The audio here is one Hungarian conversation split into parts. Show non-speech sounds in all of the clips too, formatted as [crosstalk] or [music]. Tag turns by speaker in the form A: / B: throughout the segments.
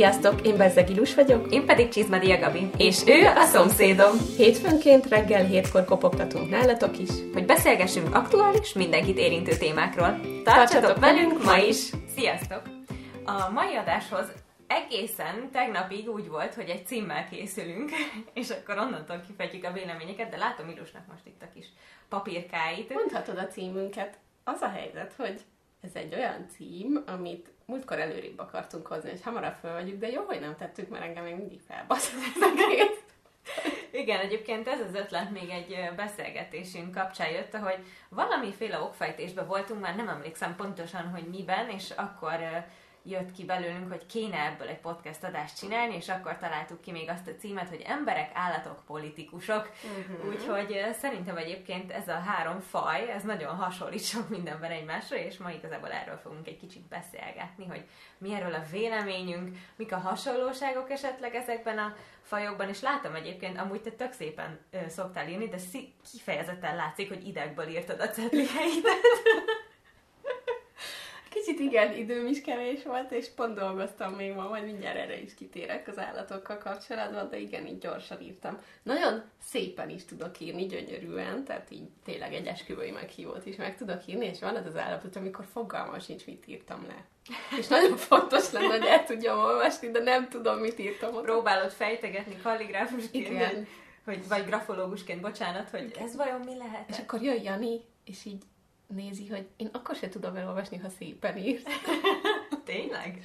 A: Sziasztok, én Bezzeg Ilus vagyok.
B: Én pedig Csizmadia Gabi. És ő a szomszédom.
A: Hétfőnként reggel hétkor kopogtatunk nálatok is.
B: Hogy beszélgessünk aktuális, mindenkit érintő témákról.
A: Tartsatok
B: Tartsatok velünk ma is! Sziasztok! A mai adáshoz egészen tegnapig úgy volt, hogy egy címmel készülünk, [laughs] és akkor onnantól kifejtjük a véleményeket, de látom Ilusnak most itt a kis papírkáit.
A: Mondhatod a címünket. Az a helyzet, hogy ez egy olyan cím, amit múltkor előrébb akartunk hozni, hogy hamarabb felvegyük, de jó, hogy nem tettük, mert engem még mindig felbaszott ez.
B: Igen, egyébként ez az ötlet még egy beszélgetésünk kapcsán jött, hogy valamiféle okfejtésben voltunk, már nem emlékszem pontosan, hogy miben, és akkor jött ki belőlünk, hogy kéne ebből egy podcast adást csinálni, és akkor találtuk ki még azt a címet, hogy emberek, állatok, politikusok. Uh-huh. Úgyhogy szerintem egyébként ez a három faj, ez nagyon hasonlít sok mindenben egymásra, és ma igazából erről fogunk egy kicsit beszélgetni, hogy mi erről a véleményünk, mik a hasonlóságok esetleg ezekben a fajokban, és látom egyébként, amúgy te tök szépen ö, szoktál írni, de szí- kifejezetten látszik, hogy idegből írtad a cetlieidet. [laughs]
A: Kicsit igen, időm is kevés volt, és pont dolgoztam még ma, majd mindjárt erre is kitérek az állatokkal kapcsolatban, de igen, így gyorsan írtam. Nagyon szépen is tudok írni, gyönyörűen, tehát így tényleg egy esküvői meghívót is meg tudok írni, és van az az állapot, amikor fogalmam sincs, mit írtam le. És nagyon [laughs] fontos lenne, hogy el tudjam olvasni, de nem tudom, mit írtam ott.
B: Próbálod fejtegetni kalligráfusként,
A: Igen.
B: hogy, vagy grafológusként, bocsánat, hogy ez vajon mi lehet?
A: És akkor jön Jani, és így nézi, hogy én akkor se tudom elolvasni, ha szépen írt. [laughs]
B: Tényleg?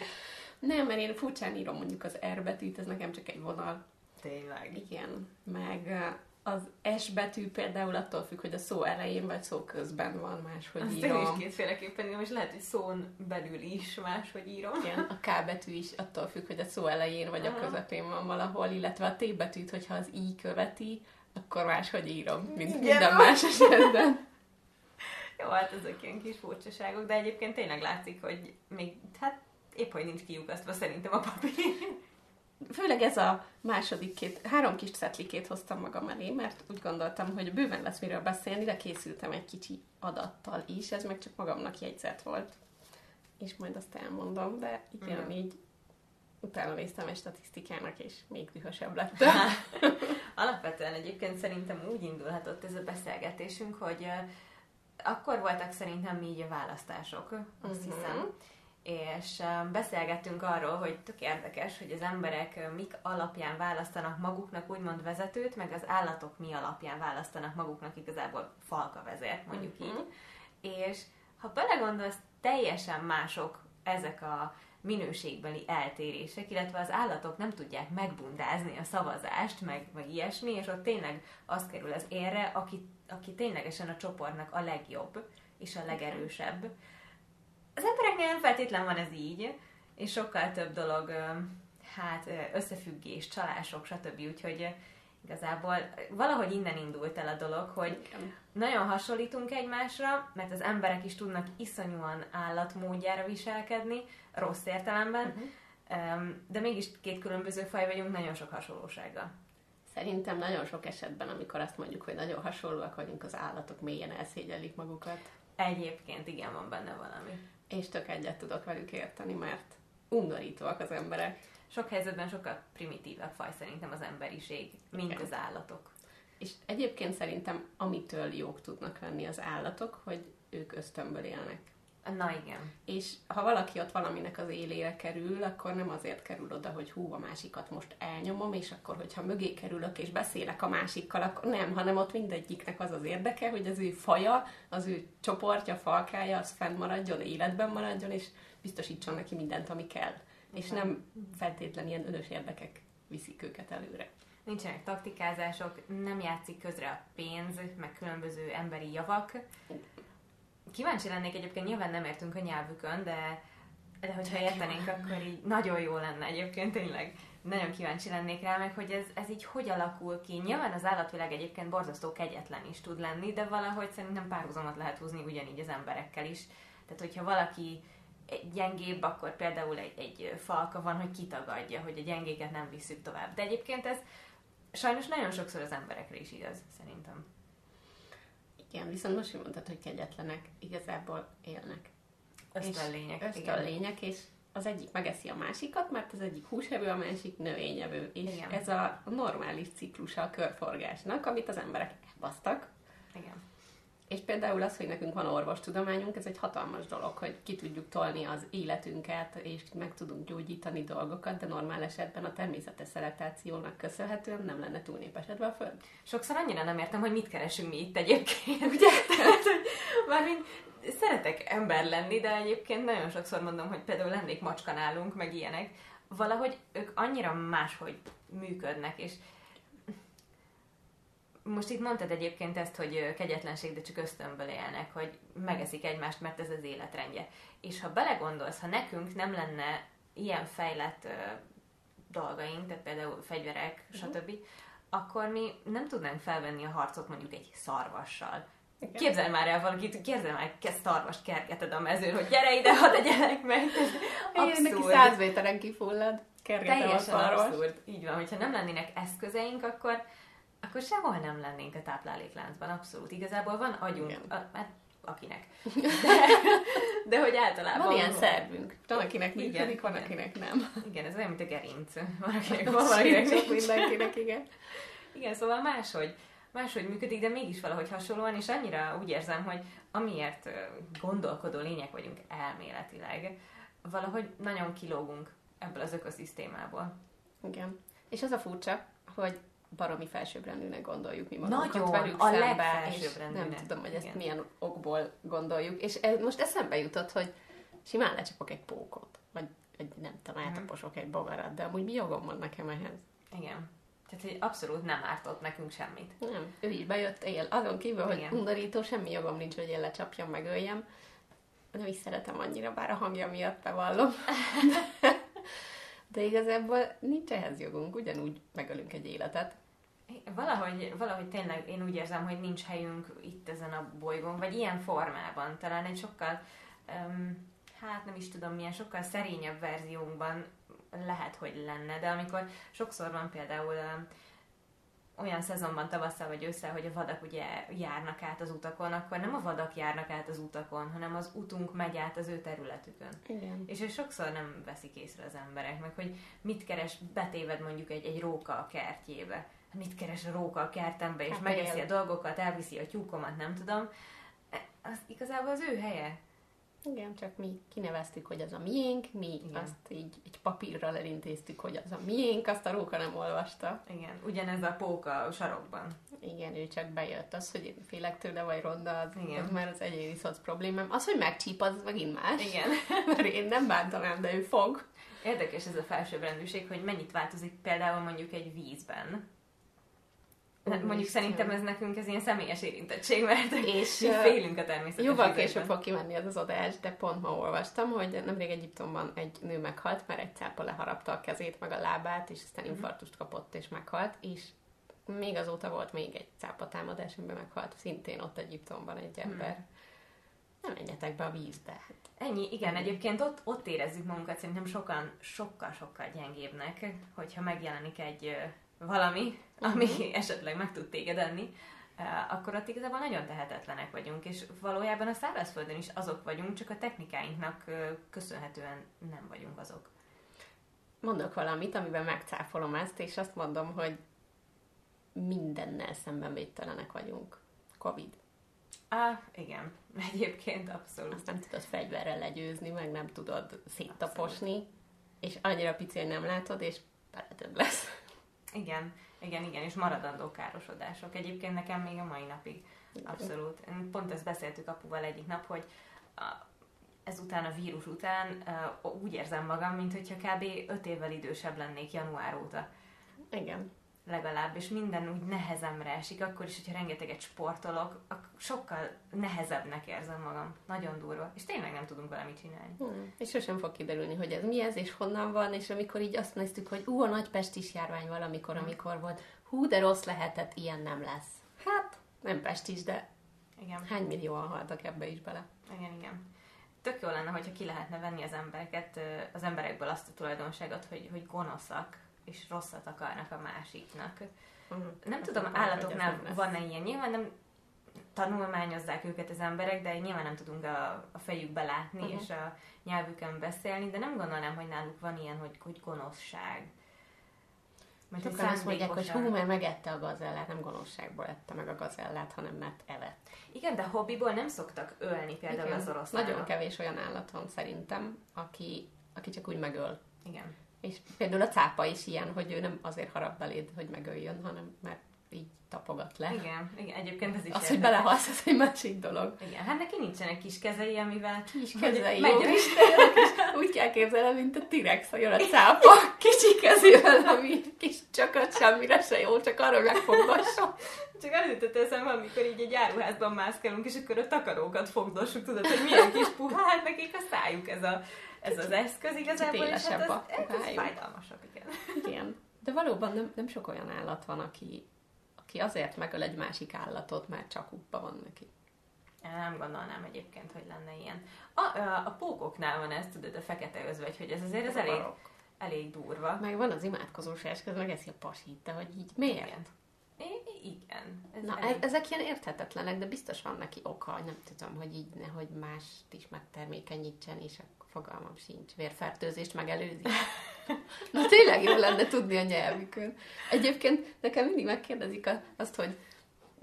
A: Nem, mert én furcsán írom mondjuk az R betűt, ez nekem csak egy vonal.
B: Tényleg.
A: Igen, meg ö, az S betű például attól függ, hogy a szó elején vagy szó közben van máshogy
B: Azt én is
A: írom.
B: kétféleképpen írom, és lehet, hogy szón belül is máshogy írom.
A: Igen, a K betű is attól függ, hogy a szó elején vagy a
B: Aha.
A: közepén van valahol, illetve a T betűt, hogyha az I követi, akkor máshogy írom, mint
B: Igen,
A: minden más esetben. [laughs]
B: Jó, hát ezek ilyen kis furcsaságok, de egyébként tényleg látszik, hogy még, hát épp hogy nincs kiukasztva szerintem a papír.
A: Főleg ez a második két, három kis cetlikét hoztam magam elé, mert úgy gondoltam, hogy bőven lesz miről beszélni, de készültem egy kicsi adattal is, ez meg csak magamnak jegyzet volt. És majd azt elmondom, de igen,
B: Mhm.
A: így utána néztem egy statisztikának, és még dühösebb lettem. [laughs]
B: Alapvetően egyébként szerintem úgy indulhatott ez a beszélgetésünk, hogy akkor voltak szerintem így a választások, azt
A: Mhm.
B: hiszem, és ö, beszélgettünk arról, hogy tök érdekes, hogy az emberek ö, mik alapján választanak maguknak úgymond vezetőt, meg az állatok mi alapján választanak maguknak igazából falka vezért, mondjuk
A: Mhm.
B: így. És ha belegondolsz, teljesen mások ezek a minőségbeli eltérések, illetve az állatok nem tudják megbundázni a szavazást, meg, meg ilyesmi, és ott tényleg az kerül az érre, aki, aki ténylegesen a csoportnak a legjobb és a legerősebb. Az embereknél nem feltétlen van ez így, és sokkal több dolog, hát összefüggés, csalások, stb. Úgyhogy igazából valahogy innen indult el a dolog, hogy
A: Igen.
B: nagyon hasonlítunk egymásra, mert az emberek is tudnak iszonyúan állatmódjára viselkedni, rossz értelemben, uh-huh. de mégis két különböző faj vagyunk nagyon sok hasonlósággal.
A: Szerintem nagyon sok esetben, amikor azt mondjuk, hogy nagyon hasonlóak vagyunk, az állatok mélyen elszégyelik magukat.
B: Egyébként igen, van benne valami.
A: És tök egyet tudok velük érteni, mert undorítóak az emberek.
B: Sok helyzetben sokkal primitívebb faj szerintem az emberiség, mint
A: Igen.
B: az állatok.
A: És egyébként szerintem amitől jók tudnak lenni az állatok, hogy ők ösztönből élnek.
B: Na igen.
A: És ha valaki ott valaminek az élére kerül, akkor nem azért kerül oda, hogy hú, a másikat most elnyomom, és akkor, hogyha mögé kerülök és beszélek a másikkal, akkor nem, hanem ott mindegyiknek az az érdeke, hogy az ő faja, az ő csoportja, falkája, az fennmaradjon, életben maradjon, és biztosítson neki mindent, ami kell. És nem feltétlenül ilyen önös érdekek viszik őket előre.
B: Nincsenek taktikázások, nem játszik közre a pénz, meg különböző emberi javak. Kíváncsi lennék egyébként, nyilván nem értünk a nyelvükön, de, de hogyha értenénk, akkor így nagyon jó lenne egyébként tényleg. Nagyon kíváncsi lennék rá, meg hogy ez, ez így hogy alakul ki. Nyilván az állatvilág egyébként borzasztó kegyetlen is tud lenni, de valahogy szerintem párhuzamot lehet húzni ugyanígy az emberekkel is. Tehát, hogyha valaki gyengébb, akkor például egy, egy falka van, hogy kitagadja, hogy a gyengéket nem visszük tovább. De egyébként ez sajnos nagyon sokszor az emberekre is igaz, szerintem.
A: Igen, viszont most, mondtad, hogy kegyetlenek, igazából élnek.
B: Ösztönlények.
A: Ösztönlények, és az egyik megeszi a másikat, mert az egyik húsevő, a másik növényevő. És
B: Igen.
A: ez a normális ciklusa a körforgásnak, amit az emberek elbasztak.
B: Igen.
A: És például az, hogy nekünk van orvostudományunk, ez egy hatalmas dolog, hogy ki tudjuk tolni az életünket, és meg tudunk gyógyítani dolgokat, de normál esetben a természetes szelektációnak köszönhetően nem lenne túlnépesedve a Föld.
B: Sokszor annyira nem értem, hogy mit keresünk mi itt egyébként, ugye? [laughs] Tehát, hogy mármint szeretek ember lenni, de egyébként nagyon sokszor mondom, hogy például lennék macska nálunk, meg ilyenek. Valahogy ők annyira máshogy működnek, és most itt mondtad egyébként ezt, hogy kegyetlenség, de csak ösztönből élnek, hogy megeszik egymást, mert ez az életrendje. És ha belegondolsz, ha nekünk nem lenne ilyen fejlett ö, dolgaink, tehát például fegyverek, stb., akkor mi nem tudnánk felvenni a harcot mondjuk egy szarvassal.
A: Igen.
B: Képzelj már el valakit, képzelj már, kezd szarvast kergeted a mezőn, hogy gyere ide, hadd egyelek meg.
A: Én neki
B: Abszurd.
A: száz méteren kifullad, kergetem a
B: Teljesen
A: szarvas.
B: abszurd. Így van, hogyha nem lennének eszközeink, akkor, akkor sehol nem lennénk a táplálékláncban. Abszolút. Igazából van agyunk,
A: Igen.
B: a, hát akinek. [laughs] De, de hogy általában...
A: Van ilyen szervünk. Van, akinek
B: Igen,
A: működik, van,
B: igen.
A: akinek nem.
B: Igen, ez olyan, mint a gerinc. Van, [laughs] akinek van, valakinek
A: Csak
B: nincs.
A: mindenkinek, igen.
B: Igen, szóval máshogy, máshogy működik, de mégis valahogy hasonlóan, és annyira úgy érzem, hogy amiért gondolkodó lények vagyunk elméletileg, valahogy nagyon kilógunk ebből az ökoszisztémából.
A: Igen. És az a furcsa, hogy baromi felsőbbrendűnek gondoljuk mi magunkat
B: Nagyon,
A: velük
B: a
A: szembe, és nem tudom, hogy ezt
B: Igen.
A: milyen okból gondoljuk. És ez, most eszembe jutott, hogy simán lecsapok egy pókot, vagy egy, nem tudom,
B: Mhm.
A: eltaposok egy bogarat, de amúgy mi jogom van nekem ehhez?
B: Igen. Tehát, hogy abszolút nem ártott nekünk semmit.
A: Nem, ő is bejött, él. Azon kívül, hogy
B: Igen.
A: undorító, semmi jogom nincs, hogy én lecsapjam, meg öljem. Nem is szeretem annyira, bár a hangja miatt bevallom. [laughs] De igazából nincs ehhez jogunk, ugyanúgy megölünk egy életet.
B: Valahogy, valahogy tényleg én úgy érzem, hogy nincs helyünk itt ezen a bolygón, vagy ilyen formában. Talán egy sokkal, um, hát nem is tudom milyen, sokkal szerényebb verziónkban lehet, hogy lenne, de amikor sokszor van például um, olyan szezonban, tavasszal vagy ősszel, hogy a vadak ugye járnak át az utakon, akkor nem a vadak járnak át az utakon, hanem az utunk megy át az ő területükön.
A: Igen.
B: És ő sokszor nem veszik észre az emberek, meg hogy mit keres, betéved mondjuk egy, egy róka a kertjébe. Mit keres a róka a kertembe, és
A: Hát
B: megeszi a dolgokat, elviszi a tyúkomat, nem tudom. E, Az igazából az ő helye.
A: Igen, csak mi kineveztük, hogy az a miénk, mi
B: Igen.
A: Azt így egy papírral elintéztük, hogy az a miénk, azt a róka nem olvasta.
B: Igen, ugyanez a póka a sarokban.
A: Igen, ő csak bejött. Az, hogy én félek tőle, vagy ronda, az,
B: Igen.
A: az már az egyéni szoc problémám. Az, hogy megcsíp, az megint más.
B: Igen. [laughs]
A: Mert én nem bántanám, de ő fog.
B: Érdekes ez a felsőbbrendűség, hogy mennyit változik például mondjuk egy vízben. Hát mondjuk
A: Istenem.
B: szerintem ez nekünk ez ilyen személyes érintettség, mert
A: És,
B: félünk a természetes
A: Jóval később fog kimenni az az adás, de pont ma olvastam, hogy nemrég Egyiptomban egy nő meghalt, mert egy cápa leharapta a kezét, meg a lábát, és aztán infarktust kapott, és meghalt, és még azóta volt még egy cápa támadás, amiben meghalt, szintén ott Egyiptomban egy ember. Nem menjetek be a vízbe. Hát.
B: Ennyi, igen, egyébként ott, ott érezzük magunkat szerintem sokan, sokkal-sokkal gyengébbnek, hogyha megjelenik egy ö, valami, ami esetleg meg tud téged enni, ö, akkor ott igazából nagyon tehetetlenek vagyunk, és valójában a szárazföldön is azok vagyunk, csak a technikáinknak köszönhetően nem vagyunk azok.
A: Mondok valamit, amiben megcáfolom ezt, és azt mondom, hogy mindennel szemben védtelenek vagyunk. Covid.
B: Á, igen, [laughs] egyébként abszolút.
A: Azt nem tudod fegyverrel legyőzni, meg nem tudod széttaposni, és annyira pici, hogy nem látod, és beletöbb lesz.
B: Igen, igen, igen, és maradandó károsodások. Egyébként nekem még a mai napig abszolút. Pont ezt beszéltük apuval egyik nap, hogy ezután a vírus után úgy érzem magam, mint hogyha kb. 5 évvel idősebb lennék január óta
A: Igen.
B: Legalább, és minden úgy nehezemre esik, akkor is, hogyha rengeteget sportolok, sokkal nehezebbnek érzem magam. Nagyon durva. És tényleg nem tudunk vele mit csinálni.
A: Hmm. És sosem fog kiderülni, hogy ez mi ez, és honnan van, és amikor így azt néztük, hogy ú, a nagy pestis járvány valamikor, amikor volt, hú, de rossz lehetett, ilyen nem lesz. Hát, nem pestis, de
B: Igen.
A: hány millióan haltak ebbe is bele.
B: Igen, igen. Tök jó lenne, hogyha ki lehetne venni az embereket, az emberekből azt a tulajdonságot, hogy, hogy gonoszak, és rosszat akarnak a másiknak.
A: Uh-huh.
B: Nem
A: Azt
B: tudom,
A: hogy ez
B: állatoknál van-e ilyen, nyilván nem, tanulmányozzák őket az emberek, de nyilván nem tudunk a, a fejükbe látni, uh-huh. és a nyelvükön beszélni, de nem gondolnám, hogy náluk van ilyen, hogy, hogy gonoszság.
A: Mert Sokan azt mondják, hogy hú, mert megette a gazellát, nem gonoszságból ette meg a gazellát, hanem mert evett.
B: Igen, de hobbiból nem szoktak ölni például Igen. az oroszlánok.
A: Nagyon kevés olyan állat van szerintem, aki, aki csak úgy megöl.
B: Igen.
A: És például a cápa is ilyen, hogy ő nem azért harap beléd, hogy megöljön, hanem mert így tapogat le.
B: Igen, igen egyébként ez is
A: Az, hogy belehalsz, az egy másik dolog.
B: Igen, hát neki nincsenek kis kezei, amivel...
A: Kis kezei, jó [laughs] Úgy kell képzelni, mint a T-rex, hogy a cápa kicsi kezével, ami kis csakat semmire se jó, csak arra megfogdassa.
B: Csak az jutott eszembe, amikor így egy áruházban mászkálunk, és akkor a takarókat fogdossuk, tudod, hogy milyen kis puha, hát nekik a szájuk ez, a, ez az eszköz igazából, és hát ez, ez, ez fájdalmasabb, igen.
A: Igen. De valóban nem, nem sok olyan állat van, aki, aki azért megöl egy másik állatot, mert csak uppa van neki.
B: Nem gondolnám egyébként, hogy lenne ilyen. A, a, a pókoknál van ez, tudod, a fekete özvegy, hogy ez azért ez elég, elég durva.
A: Meg van az imádkozós esküz, meg eszi a pasit, de hogy így miért?
B: Igen. É, igen.
A: Ez Na, elég... ezek ilyen érthetetlenek, de biztos van neki oka, nem tudom, hogy így nehogy mást is megtermékenyítsen, és akkor fogalmam sincs. Vérfertőzést megelőzi. [laughs] Na tényleg jó lenne tudni a nyelvükön. Egyébként nekem mindig megkérdezik azt, hogy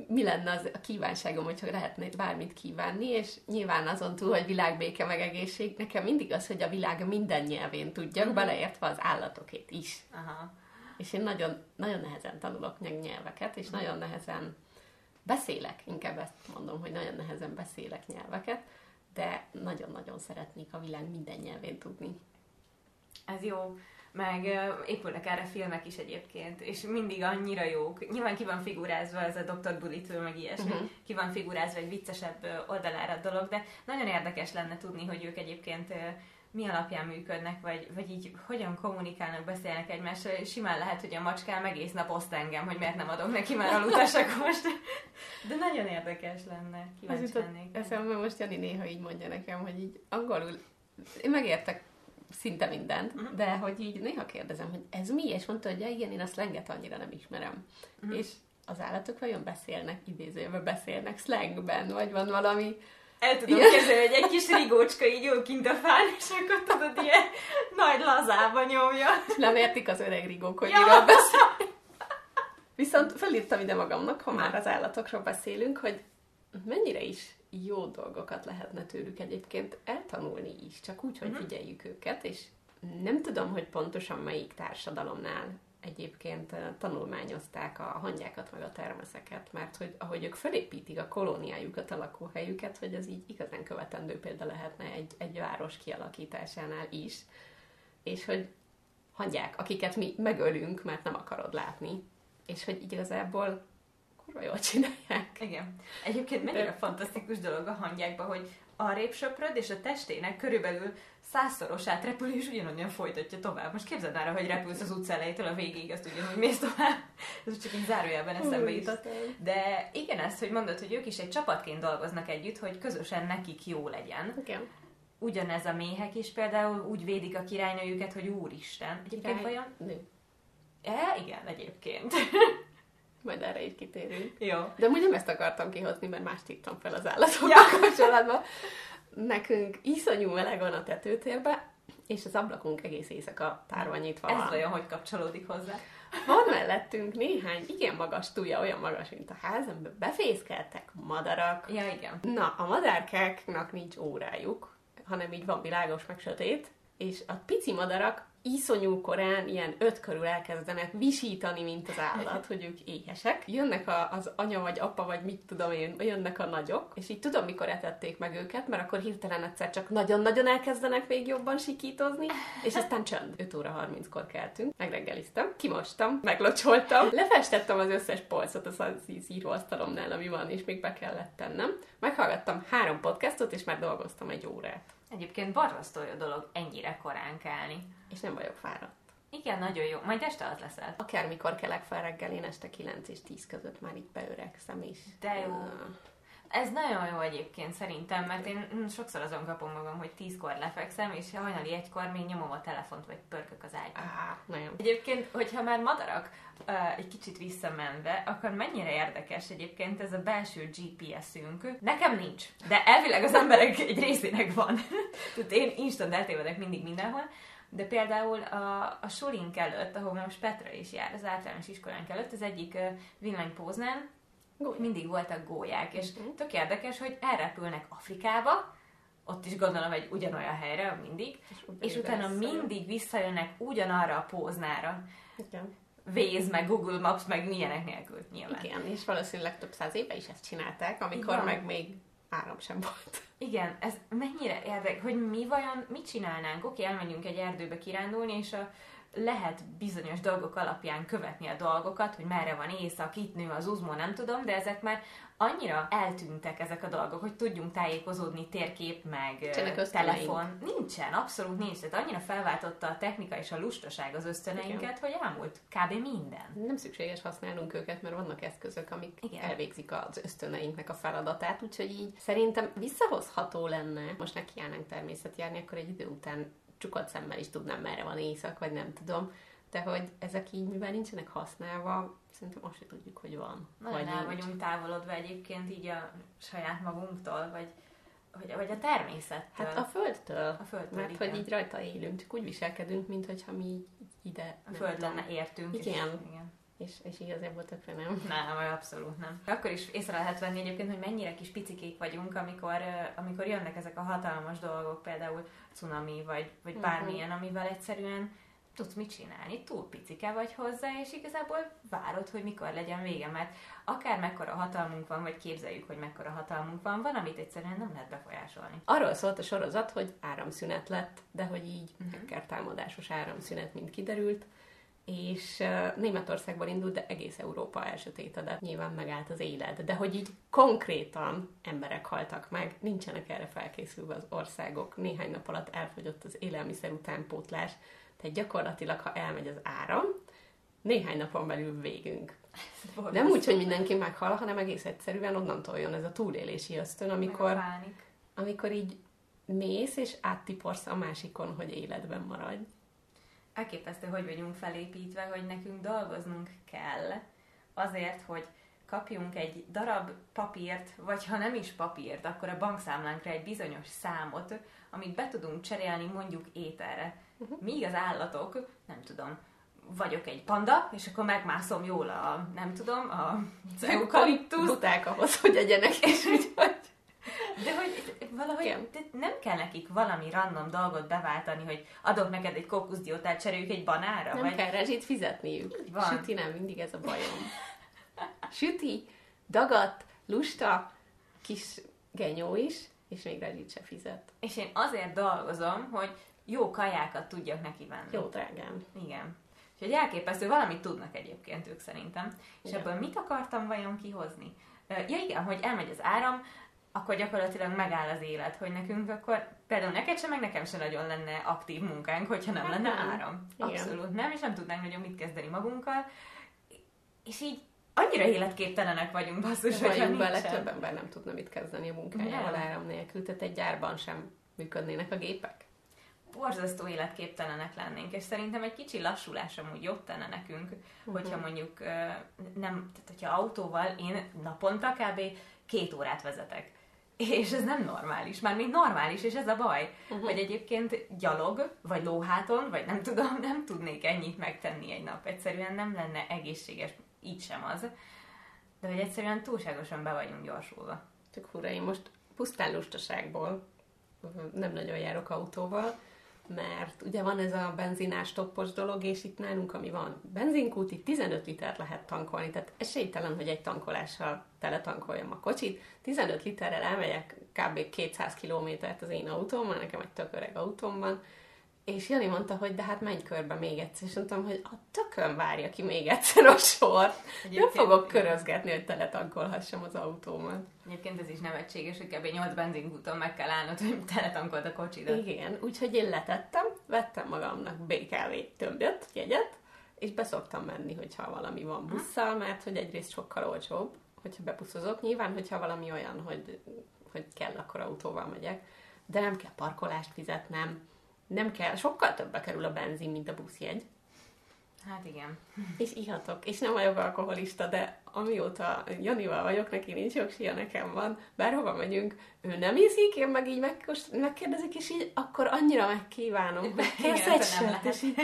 A: mi lenne az a kívánságom, hogyha lehetne bármit kívánni, és nyilván azon túl, hogy világbéke meg egészség, nekem mindig az, hogy a világ minden nyelvén tudjak, uh-huh. beleértve az állatokét is.
B: Aha.
A: És én nagyon, nagyon nehezen tanulok nyelveket, és uh-huh. nagyon nehezen beszélek, inkább ezt mondom, hogy nagyon nehezen beszélek nyelveket, de nagyon-nagyon szeretnék a világ minden nyelvén tudni.
B: Ez jó meg épülnek erre filmek is egyébként, és mindig annyira jók. Nyilván ki van figurázva ez a Dr. Bulitől, meg ilyesmi, uh-huh. ki van figurázva egy viccesebb oldalára a dolog, de nagyon érdekes lenne tudni, hogy ők egyébként mi alapján működnek, vagy, vagy így hogyan kommunikálnak, beszélnek egymással. Simán lehet, hogy a macskám egész nap oszt engem, hogy miért nem adok neki már alutasak most. De nagyon érdekes lenne. Kíváncsi lennék.
A: Eszembe most Jani néha így mondja nekem, hogy így angolul én megértek szinte mindent, uh-huh. de hogy így néha kérdezem, hogy ez mi, és mondta, hogy ja, igen, én a slanget annyira nem ismerem. Uh-huh. És az állatok vajon beszélnek, idézőben beszélnek slangben, vagy van valami...
B: El tudom ilyen... képzelni, hogy egy kis rigócska így jó kint a fán, és akkor tudod, ilyen nagy lazába nyomja.
A: Nem értik az öreg rigók, hogy ja. miről beszél. Viszont felírtam ide magamnak, ha már az állatokról beszélünk, hogy mennyire is jó dolgokat lehetne tőlük egyébként eltanulni is, csak úgy, hogy uh-huh. figyeljük őket, és nem tudom, hogy pontosan melyik társadalomnál egyébként tanulmányozták a hangyákat meg a termeszeket, mert hogy ahogy ők felépítik a kolóniájukat, a lakóhelyüket, hogy ez így igazán követendő példa lehetne egy, egy város kialakításánál is, és hogy hangyák, akiket mi megölünk, mert nem akarod látni, és hogy igazából kurva jól csinálják.
B: Igen. Egyébként mennyire De... fantasztikus dolog a hangyákban, hogy arrébb söpröd, és a testének körülbelül százszorosát repül, és ugyanolyan folytatja tovább. Most képzeld arra, hogy repülsz az utca elejétől a végig, azt ugyanúgy mész tovább. [laughs] Ez csak így zárójelben eszembe jutott. De igen, ezt, hogy mondod, hogy ők is egy csapatként dolgoznak együtt, hogy közösen nekik jó legyen.
A: Igen.
B: Ugyanez a méhek is például úgy védik a királynőjüket, hogy úristen. Egyébként Király... vajon... Nő. E, igen, egyébként. [laughs]
A: Majd erre is kitérünk.
B: Jó.
A: De úgy nem ezt akartam kihozni, mert mást írtam fel az állatokkal ja. kapcsolatban. Nekünk iszonyú meleg van a tetőtérben, és az ablakunk egész éjszaka tárva nyitva
B: Ez van. olyan, hogy kapcsolódik hozzá.
A: Van mellettünk néhány igen magas túlja, olyan magas, mint a ház, amiben befészkeltek madarak.
B: Ja, igen.
A: Na, a madárkáknak nincs órájuk, hanem így van világos meg sötét, és a pici madarak iszonyú korán, ilyen öt körül elkezdenek visítani, mint az állat, hogy ők éhesek. Jönnek a, az anya vagy apa, vagy mit tudom én, jönnek a nagyok, és így tudom, mikor etették meg őket, mert akkor hirtelen egyszer csak nagyon-nagyon elkezdenek még jobban sikítozni, és aztán csönd. 5 óra 30-kor keltünk, megreggeliztem, kimostam, meglocsoltam, lefestettem az összes polcot az íróasztalomnál, ami van, és még be kellett tennem. Meghallgattam három podcastot, és már dolgoztam egy órát.
B: Egyébként borzasztó jó dolog ennyire korán kelni.
A: És nem vagyok fáradt.
B: Igen, nagyon jó. Majd este az leszel.
A: Akármikor kelek fel reggel, én este 9 és 10 között már így beöregszem is.
B: De jó. Uh, Ez nagyon jó egyébként szerintem, mert én sokszor azon kapom magam, hogy tízkor lefekszem, és hajnali egykor még nyomom a telefont, vagy pörkök az ágyban.
A: Á, nagyon.
B: Egyébként, hogyha már madarak, uh, egy kicsit visszamenve, akkor mennyire érdekes egyébként ez a belső GPS-ünk. Nekem nincs, de elvileg az emberek egy részének van. [laughs] Tehát én instant eltévedek mindig mindenhol. De például a, a sulink előtt, ahol most Petra is jár, az általános iskolánk előtt, az egyik uh, villanypóznán mindig voltak gólyák, és uh-huh. tök érdekes, hogy elrepülnek Afrikába, ott is gondolom egy ugyanolyan helyre, mindig, és, és utána mindig visszajönnek ugyanarra a póznára. Igen. Waze, meg Google Maps, meg milyenek nélkül nyilván.
A: Igen, és valószínűleg több száz éve is ezt csinálták, amikor Igen. meg még áram sem volt.
B: Igen, ez mennyire érdekes, hogy mi vajon, mit csinálnánk? Oké, elmegyünk egy erdőbe kirándulni, és a lehet bizonyos dolgok alapján követni a dolgokat, hogy merre van éjszak, itt nő az uzmó, nem tudom, de ezek már annyira eltűntek ezek a dolgok, hogy tudjunk tájékozódni térkép, meg telefon. Nincsen, abszolút nincs. Tehát annyira felváltotta a technika és a lustaság az ösztöneinket, Igen. hogy elmúlt kb. minden.
A: Nem szükséges használnunk őket, mert vannak eszközök, amik Igen. elvégzik az ösztöneinknek a feladatát, úgyhogy így szerintem visszahozható lenne, most nekiállnánk természetjárni, akkor egy idő után csukott szemmel is tudnám, merre van éjszak, vagy nem tudom. De hogy ezek így, mivel nincsenek használva, szerintem azt sem tudjuk, hogy van.
B: Nagyon vagy el vagyunk távolodva egyébként így a saját magunktól, vagy, vagy, vagy a természettől.
A: Hát a földtől. A földtől, Mert igen. hogy így rajta élünk, csak úgy viselkedünk, mintha mi ide...
B: A föld lenne értünk.
A: Igen. És, igen. És, és igazából tökre nem.
B: Nem, abszolút nem. Akkor is észre lehet venni egyébként, hogy mennyire kis picikék vagyunk, amikor, amikor jönnek ezek a hatalmas dolgok, például cunami, vagy, vagy uh-huh. bármilyen, amivel egyszerűen tudsz mit csinálni, túl picike vagy hozzá, és igazából várod, hogy mikor legyen vége, mert akár mekkora hatalmunk van, vagy képzeljük, hogy mekkora hatalmunk van, van, amit egyszerűen nem lehet befolyásolni.
A: Arról szólt a sorozat, hogy áramszünet lett, de hogy így uh-huh. támadásos áramszünet, mint kiderült, és Németországban indult, de egész Európa elsötétedett, nyilván megállt az élet, de hogy így konkrétan emberek haltak meg, nincsenek erre felkészülve az országok, néhány nap alatt elfogyott az élelmiszer utánpótlás, tehát gyakorlatilag, ha elmegy az áram, néhány napon belül végünk. Nem úgy, hogy mindenki meghal, hanem egész egyszerűen onnantól jön ez a túlélési ösztön, amikor, amikor így mész és áttiporsz a másikon, hogy életben maradj
B: elképesztő, hogy vagyunk felépítve, hogy nekünk dolgoznunk kell azért, hogy kapjunk egy darab papírt, vagy ha nem is papírt, akkor a bankszámlánkra egy bizonyos számot, amit be tudunk cserélni mondjuk ételre. Míg az állatok, nem tudom, vagyok egy panda, és akkor megmászom jól a, nem tudom, a [laughs]
A: eukaliptusz. Buták ahhoz, hogy egyenek, és úgy, hogy
B: valahogy nem kell nekik valami random dolgot beváltani, hogy adok neked egy kókuszdiótát, cseréljük egy banára?
A: Nem vagy... kell rezsit fizetniük. Van. Süti nem, mindig ez a bajom. Süti, dagat, lusta, kis genyó is, és még rezsit se fizet.
B: És én azért dolgozom, hogy jó kajákat tudjak neki venni.
A: Jó drágám.
B: Igen. Úgyhogy elképesztő, valamit tudnak egyébként ők szerintem. És igen. ebből mit akartam vajon kihozni? Ja igen, hogy elmegy az áram, akkor gyakorlatilag megáll az élet, hogy nekünk akkor, például neked sem, meg nekem sem nagyon lenne aktív munkánk, hogyha nem lenne hát áram. Abszolút Igen. nem, és nem tudnánk nagyon mit kezdeni magunkkal. És így annyira életképtelenek vagyunk, basszus,
A: hogy vagyunk bele, több ember nem tudna mit kezdeni a munkájával áram nélkül, tehát egy gyárban sem működnének a gépek.
B: Borzasztó életképtelenek lennénk, és szerintem egy kicsi lassulás amúgy jobb tenne nekünk, uh-huh. hogyha mondjuk nem, tehát hogyha autóval én naponta kb. két órát vezetek és ez nem normális, már még normális, és ez a baj, uh-huh. hogy egyébként gyalog, vagy lóháton, vagy nem tudom, nem tudnék ennyit megtenni egy nap. Egyszerűen nem lenne egészséges, így sem az. De hogy egyszerűen túlságosan be vagyunk gyorsulva.
A: Tök fura, én most pusztán lustaságból nem nagyon járok autóval, mert ugye van ez a benzinás toppos dolog, és itt nálunk, ami van benzinkút, itt 15 litert lehet tankolni, tehát esélytelen, hogy egy tankolással teletankoljam a kocsit. 15 literrel elmegyek kb. 200 kilométert az én autómmal, nekem egy tök öreg autóm van, és Jani mondta, hogy de hát menj körbe még egyszer, és mondtam, hogy a tökön várja ki még egyszer a sort. Egyébként nem fogok körözgetni, hogy teletankolhassam az autómat.
B: Egyébként ez is nevetséges, hogy kb. 8 benzinkúton meg kell állnod, hogy teletankold a kocsidat.
A: Igen, úgyhogy én letettem, vettem magamnak BKV tömböt, jegyet, és beszoktam menni, hogyha valami van busszal, mert hogy egyrészt sokkal olcsóbb, hogyha bepuszozok. Nyilván, hogyha valami olyan, hogy, hogy kell, akkor autóval megyek. De nem kell parkolást fizetnem, nem kell, sokkal többbe kerül a benzin, mint a buszjegy.
B: Hát igen.
A: És ihatok. És nem vagyok alkoholista, de amióta Janival vagyok, neki nincs jogsia, nekem van. Bárhova megyünk, ő nem iszik, én meg így megkost, megkérdezik, és így akkor annyira megkívánom, kérsz egy [laughs] sört, és így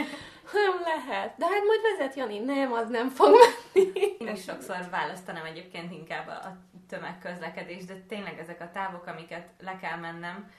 A: nem lehet. De hát majd vezet Jani, nem, az nem fog menni.
B: Én is sokszor választanám egyébként inkább a tömegközlekedést, de tényleg ezek a távok, amiket le kell mennem,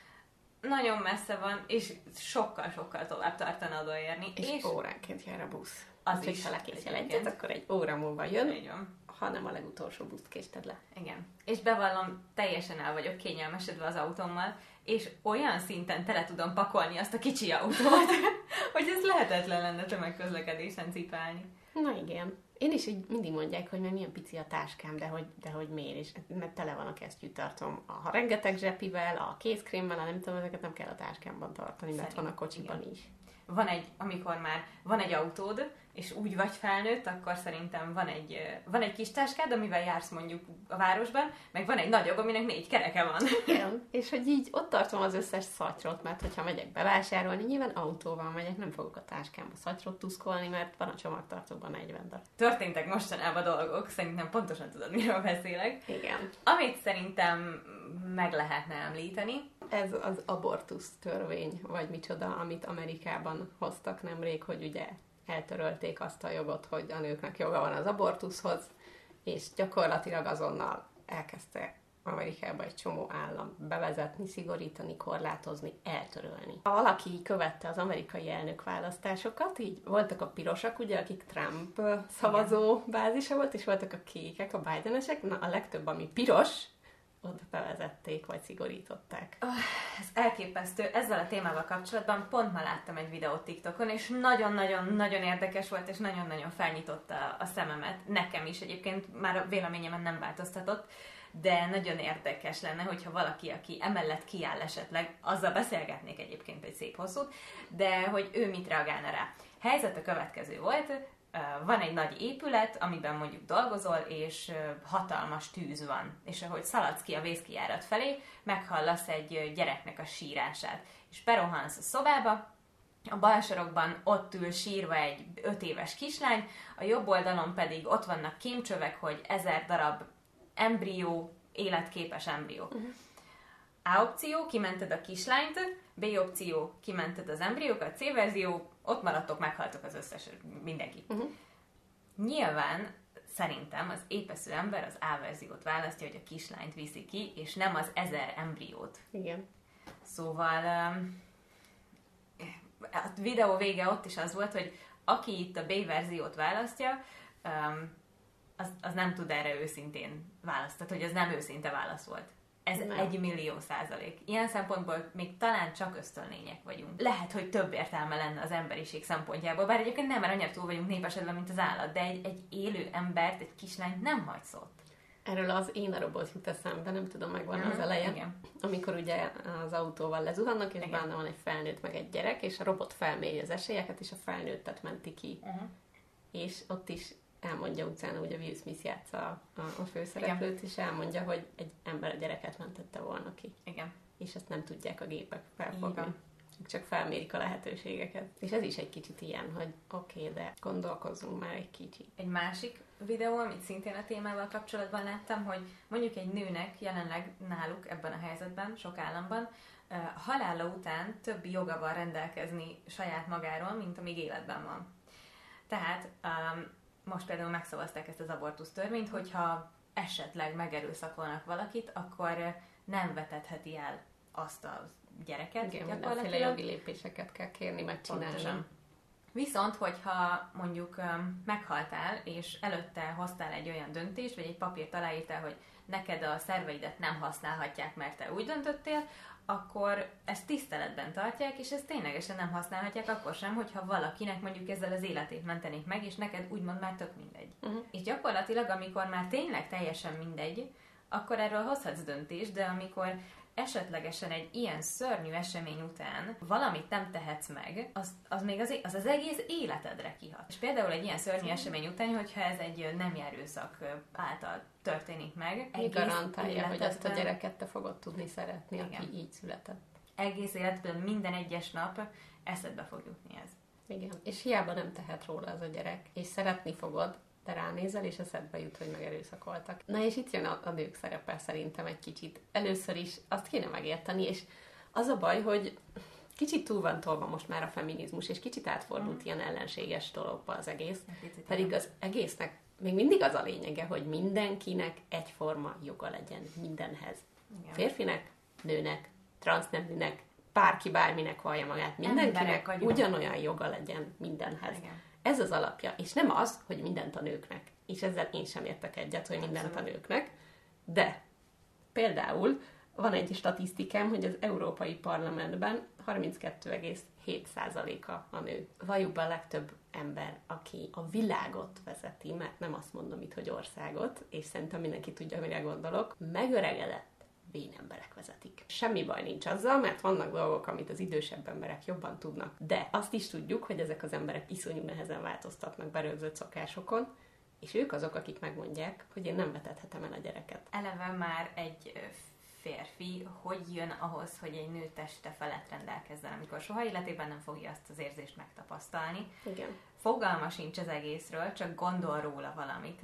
B: nagyon messze van, és sokkal-sokkal tovább tartana odaérni.
A: És, és óránként jár a busz.
B: Az
A: Úgyhogy
B: is
A: ha lekészel egyet, akkor egy óra múlva jön,
B: Így van.
A: ha nem a legutolsó buszt késted le.
B: Igen. És bevallom, teljesen el vagyok kényelmesedve az autómmal, és olyan szinten tele tudom pakolni azt a kicsi autót, [laughs] hogy ez lehetetlen lenne tömegközlekedésen cipelni.
A: Na igen. Én is így mindig mondják, hogy mert milyen pici a táskám, de hogy, de hogy miért is. Mert tele van a kesztyűtartom. A rengeteg zsepivel, a kézkrémmel, a nem tudom, ezeket nem kell a táskámban tartani, mert van a kocsiban is.
B: Van egy, amikor már van egy autód, és úgy vagy felnőtt, akkor szerintem van egy, van egy kis táskád, amivel jársz mondjuk a városban, meg van egy nagyobb, aminek négy kereke van.
A: Igen. És hogy így ott tartom az összes szatyrot, mert hogyha megyek bevásárolni, nyilván autóval megyek, nem fogok a táskámba szatyrot tuszkolni, mert van a csomagtartóban 40 darab.
B: Történtek mostanában dolgok, szerintem pontosan tudod, miről beszélek.
A: Igen.
B: Amit szerintem meg lehetne említeni,
A: Ez az abortusz törvény, vagy micsoda, amit Amerikában hoztak nemrég, hogy ugye eltörölték azt a jogot, hogy a nőknek joga van az abortuszhoz, és gyakorlatilag azonnal elkezdte Amerikában egy csomó állam bevezetni, szigorítani, korlátozni, eltörölni. Ha valaki követte az amerikai elnökválasztásokat, így voltak a pirosak, ugye, akik Trump szavazó bázisa volt, és voltak a kékek, a Bidenesek, na a legtöbb, ami piros, ott bevezették, vagy szigorították.
B: Ez elképesztő. Ezzel a témával kapcsolatban pont ma láttam egy videót TikTokon, és nagyon-nagyon-nagyon érdekes volt, és nagyon-nagyon felnyitotta a szememet. Nekem is egyébként már a véleményemen nem változtatott, de nagyon érdekes lenne, hogyha valaki, aki emellett kiáll esetleg, azzal beszélgetnék egyébként egy szép hosszút, de hogy ő mit reagálna rá. Helyzet a következő volt, van egy nagy épület, amiben mondjuk dolgozol, és hatalmas tűz van. És ahogy szaladsz ki a vészkijárat felé, meghallasz egy gyereknek a sírását. És berohansz a szobába, a bal sarokban ott ül sírva egy öt éves kislány, a jobb oldalon pedig ott vannak kémcsövek, hogy ezer darab embrió, életképes embrió. Uh-huh. A opció, kimented a kislányt, B opció, kimented az embriókat, C verzió, ott maradtok, meghaltok az összes, mindenki.
A: Uh-huh.
B: Nyilván szerintem az épesző ember az A verziót választja, hogy a kislányt viszi ki, és nem az ezer embriót.
A: Igen.
B: Szóval um, a videó vége ott is az volt, hogy aki itt a B verziót választja, um, az, az nem tud erre őszintén választani, hogy az nem őszinte válasz volt. Ez
A: Nem.
B: egy millió százalék. Ilyen szempontból még talán csak ösztönlények vagyunk. Lehet, hogy több értelme lenne az emberiség szempontjából, bár egyébként nem, mert annyira túl vagyunk népesedve, mint az állat, de egy, egy élő embert, egy kislányt nem hagy szót.
A: Erről az Én a robot jut eszembe, nem tudom, megvan
B: Mhm,
A: az eleje.
B: Igen.
A: Amikor ugye az autóval lezuhannak, és
B: Igen.
A: benne van egy felnőtt meg egy gyerek, és a robot felméri az esélyeket, és a felnőttet menti ki.
B: Uh-huh.
A: És ott is elmondja utána, ugye Will Smith játsza a, a főszereplőt, és elmondja, hogy egy ember a gyereket mentette volna ki.
B: Igen.
A: És ezt nem tudják a gépek felfogni. Ők csak felmérik a lehetőségeket. És ez is egy kicsit ilyen, hogy oké, okay, de gondolkozzunk már egy kicsit.
B: Egy másik videó, amit szintén a témával kapcsolatban láttam, hogy mondjuk egy nőnek jelenleg náluk ebben a helyzetben, sok államban, halála után több joga van rendelkezni saját magáról, mint amíg életben van. Tehát um, most például megszavazták ezt az abortusz törvényt, hogyha esetleg megerőszakolnak valakit, akkor ö, nem vetetheti el azt a gyereket
A: Igen, mindenféle jogi lépéseket kell kérni, megcsinálni.
B: Pontosan. Viszont, hogyha mondjuk öm, meghaltál, és előtte hoztál egy olyan döntést, vagy egy papírt aláírtál, hogy neked a szerveidet nem használhatják, mert te úgy döntöttél, akkor ezt tiszteletben tartják, és ezt ténylegesen nem használhatják akkor sem, hogyha valakinek mondjuk ezzel az életét mentenék meg, és neked úgymond már tök mindegy.
A: Uh-huh.
B: És gyakorlatilag, amikor már tényleg teljesen mindegy, akkor erről hozhatsz döntést, de amikor esetlegesen egy ilyen szörnyű esemény után valamit nem tehetsz meg, az, az még az, az az egész életedre kihat. És például egy ilyen szörnyű esemény után, hogyha ez egy nem erőszak által történik meg,
A: Mi garantálja, hogy ezt a gyereket te fogod tudni szeretni, Igen. aki így született.
B: Egész életben minden egyes nap eszedbe fog jutni ez.
A: Igen, és hiába nem tehet róla az a gyerek, és szeretni fogod, te ránézel, és eszedbe jut, hogy megerőszakoltak. Na és itt jön a, a nők szerepe szerintem egy kicsit. Először is azt kéne megérteni, és az a baj, hogy kicsit túl van tolva most már a feminizmus, és kicsit átfordult mm. ilyen ellenséges dologba az egész. Pedig az egésznek még mindig az a lényege, hogy mindenkinek egyforma joga legyen mindenhez. Igen. Férfinek, nőnek, transzneműnek, bárki bárminek vallja magát, mindenkinek ugyanolyan joga legyen mindenhez. Igen. Ez az alapja, és nem az, hogy mindent a nőknek. És ezzel én sem értek egyet, hogy mindent a nőknek. De például van egy statisztikám, hogy az Európai Parlamentben 32,7%-a a nő. Be a legtöbb ember, aki a világot vezeti, mert nem azt mondom itt, hogy országot, és szerintem mindenki tudja, mire gondolok, megöregedett vén emberek vezetik. Semmi baj nincs azzal, mert vannak dolgok, amit az idősebb emberek jobban tudnak. De azt is tudjuk, hogy ezek az emberek iszonyú nehezen változtatnak berögzött szokásokon, és ők azok, akik megmondják, hogy én nem vetethetem el a gyereket.
B: Eleve már egy férfi hogy jön ahhoz, hogy egy nő teste felett rendelkezzen, amikor soha életében nem fogja azt az érzést megtapasztalni.
A: Igen.
B: Fogalma sincs az egészről, csak gondol róla valamit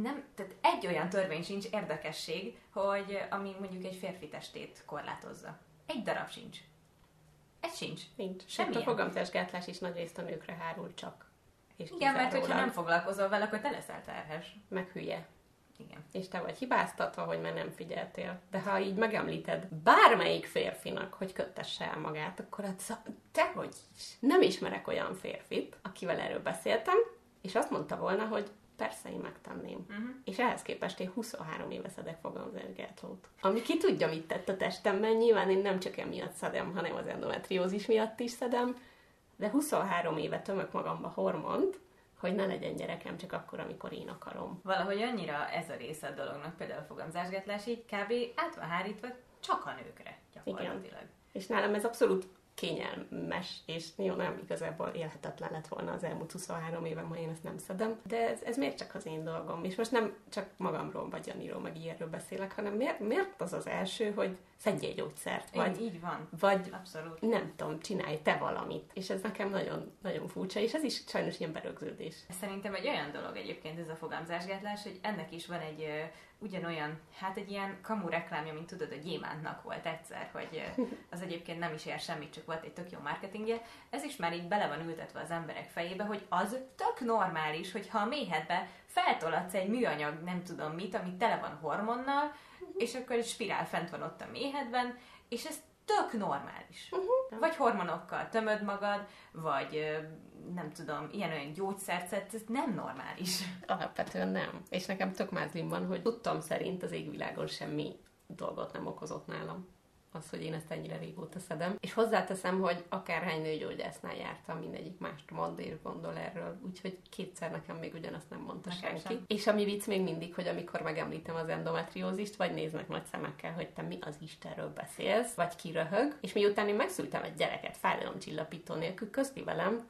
B: nem, tehát egy olyan törvény sincs érdekesség, hogy ami mondjuk egy férfi testét korlátozza. Egy darab sincs. Egy sincs.
A: Nincs. Semmi. a fogamtásgátlás is nagy részt a nőkre hárul csak.
B: És Igen, mert hogyha nem foglalkozol vele, akkor te leszel terhes.
A: Meg hülye.
B: Igen.
A: És te vagy hibáztatva, hogy már nem figyeltél. De ha így megemlíted bármelyik férfinak, hogy köttesse el magát, akkor hát te hogy is. Nem ismerek olyan férfit, akivel erről beszéltem, és azt mondta volna, hogy persze én megtenném. Uh-huh. És ehhez képest én 23 éve szedek fogamzásgátlót. Ami ki tudja, mit tett a testemben, nyilván én nem csak emiatt szedem, hanem az endometriózis miatt is szedem, de 23 éve tömök magamba hormont, hogy ne legyen gyerekem csak akkor, amikor én akarom.
B: Valahogy annyira ez a része a dolognak, például a fogamzásgátlás így kb. át van hárítva csak a nőkre gyakorlatilag. Igen.
A: És nálam ez abszolút kényelmes, és jó, nem igazából élhetetlen lett volna az elmúlt 23 évem, ha én ezt nem szedem. De ez, ez miért csak az én dolgom? És most nem csak magamról, vagy Janiról, meg ilyenről beszélek, hanem miért, miért az az első, hogy szedj egy gyógyszert?
B: Vagy, így van.
A: Vagy Abszolút. nem tudom, csinálj te valamit. És ez nekem nagyon, nagyon furcsa, és ez is sajnos ilyen berögződés.
B: Szerintem egy olyan dolog egyébként ez a fogamzásgátlás, hogy ennek is van egy ugyanolyan, hát egy ilyen kamu reklámja, mint tudod, a gyémántnak volt egyszer, hogy az egyébként nem is ér semmit, csak volt egy tök jó marketingje. Ez is már így bele van ültetve az emberek fejébe, hogy az tök normális, hogyha a méhedbe feltolatsz egy műanyag, nem tudom mit, ami tele van hormonnal, és akkor egy spirál fent van ott a méhedben, és ez tök normális. Uh-huh. Vagy hormonokkal tömöd magad, vagy nem tudom, ilyen-olyan gyógyszert szedsz, ez nem normális.
A: Alapvetően nem. És nekem tök mázlim van, hogy tudtam szerint az égvilágon semmi dolgot nem okozott nálam az, hogy én ezt ennyire régóta szedem. És hozzáteszem, hogy akárhány nőgyógyásznál jártam, mindegyik mást mond és gondol erről, úgyhogy kétszer nekem még ugyanazt nem mondta nekem senki. Sem. És ami vicc még mindig, hogy amikor megemlítem az endometriózist, vagy néznek nagy szemekkel, hogy te mi az Istenről beszélsz, vagy kiröhög, és miután én megszültem egy gyereket fájdalomcsillapító nélkül, közti velem,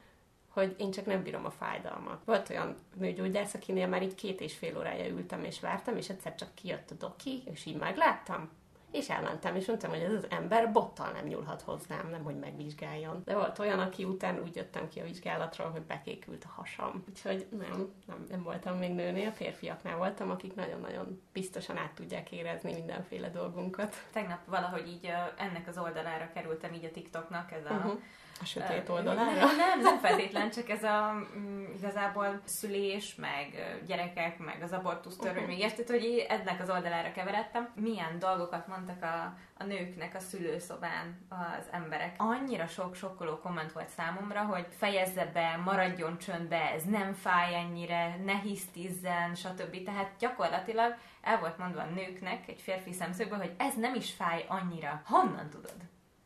A: hogy én csak nem bírom a fájdalmat. Volt olyan nőgyógyász, akinél már így két és fél órája ültem és vártam, és egyszer csak kijött a doki, és így megláttam, és elmentem, és mondtam, hogy ez az ember bottal nem nyúlhat hozzám, nem, hogy megvizsgáljon. De volt olyan, aki után úgy jöttem ki a vizsgálatról, hogy bekékült a hasam. Úgyhogy nem, nem, nem voltam még nőnél, férfiaknál voltam, akik nagyon-nagyon biztosan át tudják érezni mindenféle dolgunkat.
B: Tegnap valahogy így ennek az oldalára kerültem így a TikToknak, ez a uh-huh
A: a sötét oldalára?
B: Nem, nem, nem feltétlen, csak ez a mm, igazából szülés, meg gyerekek, meg az abortusz törvény, uh-huh. még ezt, hogy ennek az oldalára keveredtem. Milyen dolgokat mondtak a, a nőknek a szülőszobán az emberek. Annyira sok sokkoló komment volt számomra, hogy fejezze be, maradjon csöndbe, ez nem fáj ennyire, ne hisztizzen, stb. Tehát gyakorlatilag el volt mondva a nőknek egy férfi szemszögből, hogy ez nem is fáj annyira. Honnan tudod?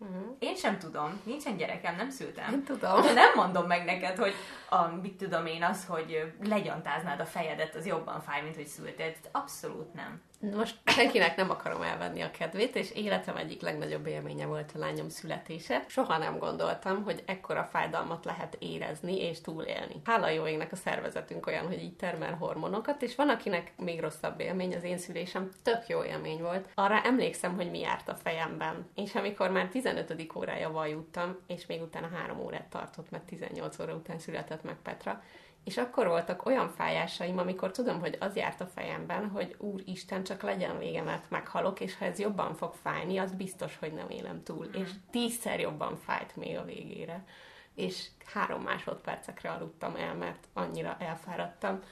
B: Uh-huh. Én sem tudom, nincsen gyerekem, nem szültem.
A: Én tudom.
B: De nem mondom meg neked, hogy a, mit tudom én az, hogy legyantáznád a fejedet, az jobban fáj, mint hogy szültél. Abszolút nem.
A: Most senkinek nem akarom elvenni a kedvét, és életem egyik legnagyobb élménye volt a lányom születése. Soha nem gondoltam, hogy ekkora fájdalmat lehet érezni és túlélni. Hála jó égnek a szervezetünk olyan, hogy így termel hormonokat, és van, akinek még rosszabb élmény, az én szülésem tök jó élmény volt. Arra emlékszem, hogy mi járt a fejemben. És amikor már 15. órája vajuttam, és még utána három órát tartott, mert 18 óra után született meg Petra, és akkor voltak olyan fájásaim, amikor tudom, hogy az járt a fejemben, hogy Úristen, csak legyen vége, mert meghalok, és ha ez jobban fog fájni, az biztos, hogy nem élem túl. Mm. És tízszer jobban fájt még a végére. És három másodpercekre aludtam el, mert annyira elfáradtam,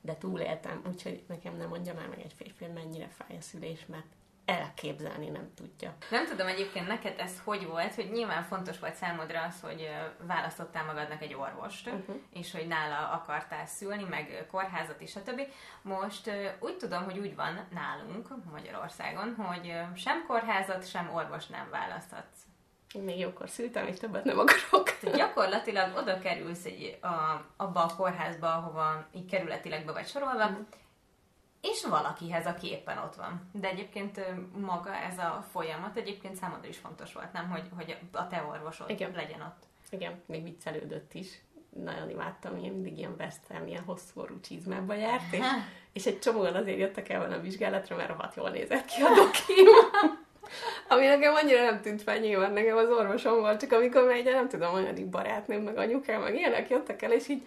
A: de túléltem, úgyhogy nekem nem mondja már meg egy férfi, hogy mennyire fáj a szülés, mert elképzelni nem tudja.
B: Nem tudom egyébként neked ez hogy volt, hogy nyilván fontos volt számodra az, hogy választottál magadnak egy orvost, uh-huh. és hogy nála akartál szülni, meg kórházat is, stb. Most úgy tudom, hogy úgy van nálunk Magyarországon, hogy sem kórházat, sem orvos nem választhatsz.
A: Én még jókor szültem, és többet nem akarok.
B: Tehát gyakorlatilag oda kerülsz egy, a, abba a kórházba, ahova így kerületileg be vagy sorolva, uh-huh és valakihez, aki éppen ott van. De egyébként maga ez a folyamat egyébként számodra is fontos volt, nem? Hogy, hogy a te orvosod Igen. legyen ott.
A: Igen, még viccelődött is. Nagyon imádtam, én mindig ilyen West ilyen hosszú orú csizmába járt, és, és egy csomóan azért jöttek el a vizsgálatra, mert rohadt jól nézett ki a dokim. [laughs] Ami nekem annyira nem tűnt fel, nyilván nekem az orvosom volt, csak amikor már nem tudom, olyan barátnőm, meg anyukám, meg ilyenek jöttek el, és így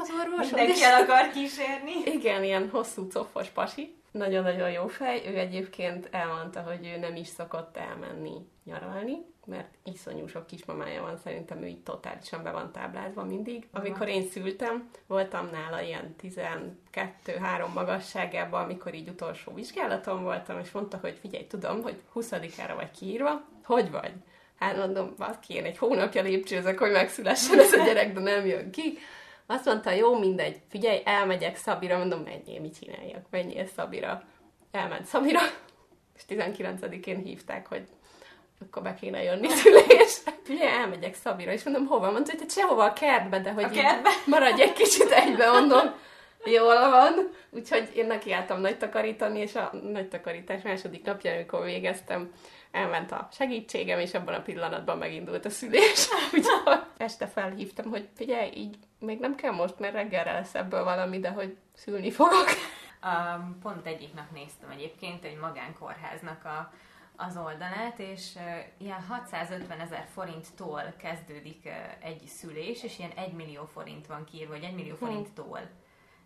B: az orvos. Mindenki el akar kísérni.
A: Igen, ilyen hosszú cofos pasi. Nagyon-nagyon jó fej. Ő egyébként elmondta, hogy ő nem is szokott elmenni nyaralni, mert iszonyú sok kismamája van, szerintem ő így totálisan be van táblázva mindig. Amikor én szültem, voltam nála ilyen 12-3 magasságában, amikor így utolsó vizsgálaton voltam, és mondta, hogy figyelj, tudom, hogy 20-ára vagy kiírva, hogy vagy? Hát mondom, ki, én egy hónapja lépcsőzök, hogy megszülessen ez a gyerek, de nem jön ki. Azt mondta, jó, mindegy, figyelj, elmegyek Szabira, mondom, menjél, mit csináljak, menjél Szabira. Elment Szabira, és 19-én hívták, hogy akkor be kéne jönni [laughs] szülésre. Figyelj, elmegyek Szabira, és mondom, hova? Mondta, hogy sehova a kertbe, de hogy a kertbe? [laughs] maradj egy kicsit egybe, mondom. Jól van. Úgyhogy én nekiálltam nagy takarítani, és a nagy takarítás második napja, amikor végeztem, elment a segítségem, és abban a pillanatban megindult a szülés. [laughs] Úgyhogy este felhívtam, hogy figyelj, így még nem kell most, mert reggelre lesz ebből valami, de hogy szülni fogok. [laughs]
B: Um, pont egyik nap néztem egyébként egy magánkórháznak a, az oldalát, és uh, ilyen 650 ezer forinttól kezdődik uh, egy szülés, és ilyen 1 millió forint van kiírva, vagy 1 millió forinttól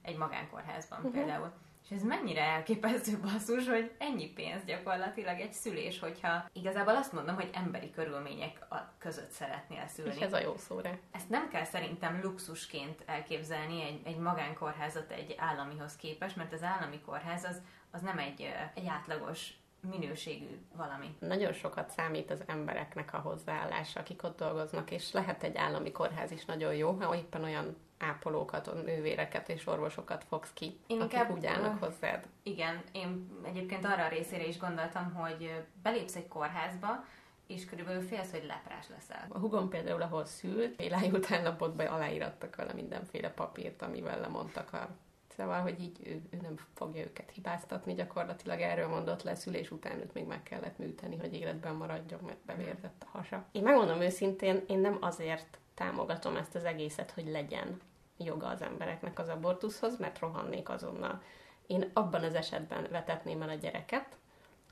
B: egy magánkórházban uh-huh. például. És ez mennyire elképesztő [laughs] basszus, hogy ennyi pénz gyakorlatilag egy szülés, hogyha igazából azt mondom, hogy emberi körülmények között szeretnél szülni.
A: És ez a jó szóra.
B: Ezt nem kell szerintem luxusként elképzelni egy, egy magánkórházat egy államihoz képest, mert az állami kórház az, az nem egy, egy átlagos minőségű valami.
A: Nagyon sokat számít az embereknek a hozzáállása, akik ott dolgoznak, és lehet egy állami kórház is nagyon jó, ha éppen olyan ápolókat, nővéreket és orvosokat fogsz ki, én akik inkább, úgy állnak hozzád.
B: Igen, én egyébként arra a részére is gondoltam, hogy belépsz egy kórházba, és körülbelül félsz, hogy leprás leszel.
A: A hugom például, ahol szült, elájult állapotban aláírattak vele mindenféle papírt, amivel lemondtak a Szóval, hogy így ő, ő nem fogja őket hibáztatni, gyakorlatilag erről mondott le szülés után, őt még meg kellett műteni, hogy életben maradjon, mert bevérzett a hasa. Én megmondom őszintén, én nem azért támogatom ezt az egészet, hogy legyen joga az embereknek az abortuszhoz, mert rohannék azonnal. Én abban az esetben vetetném el a gyereket,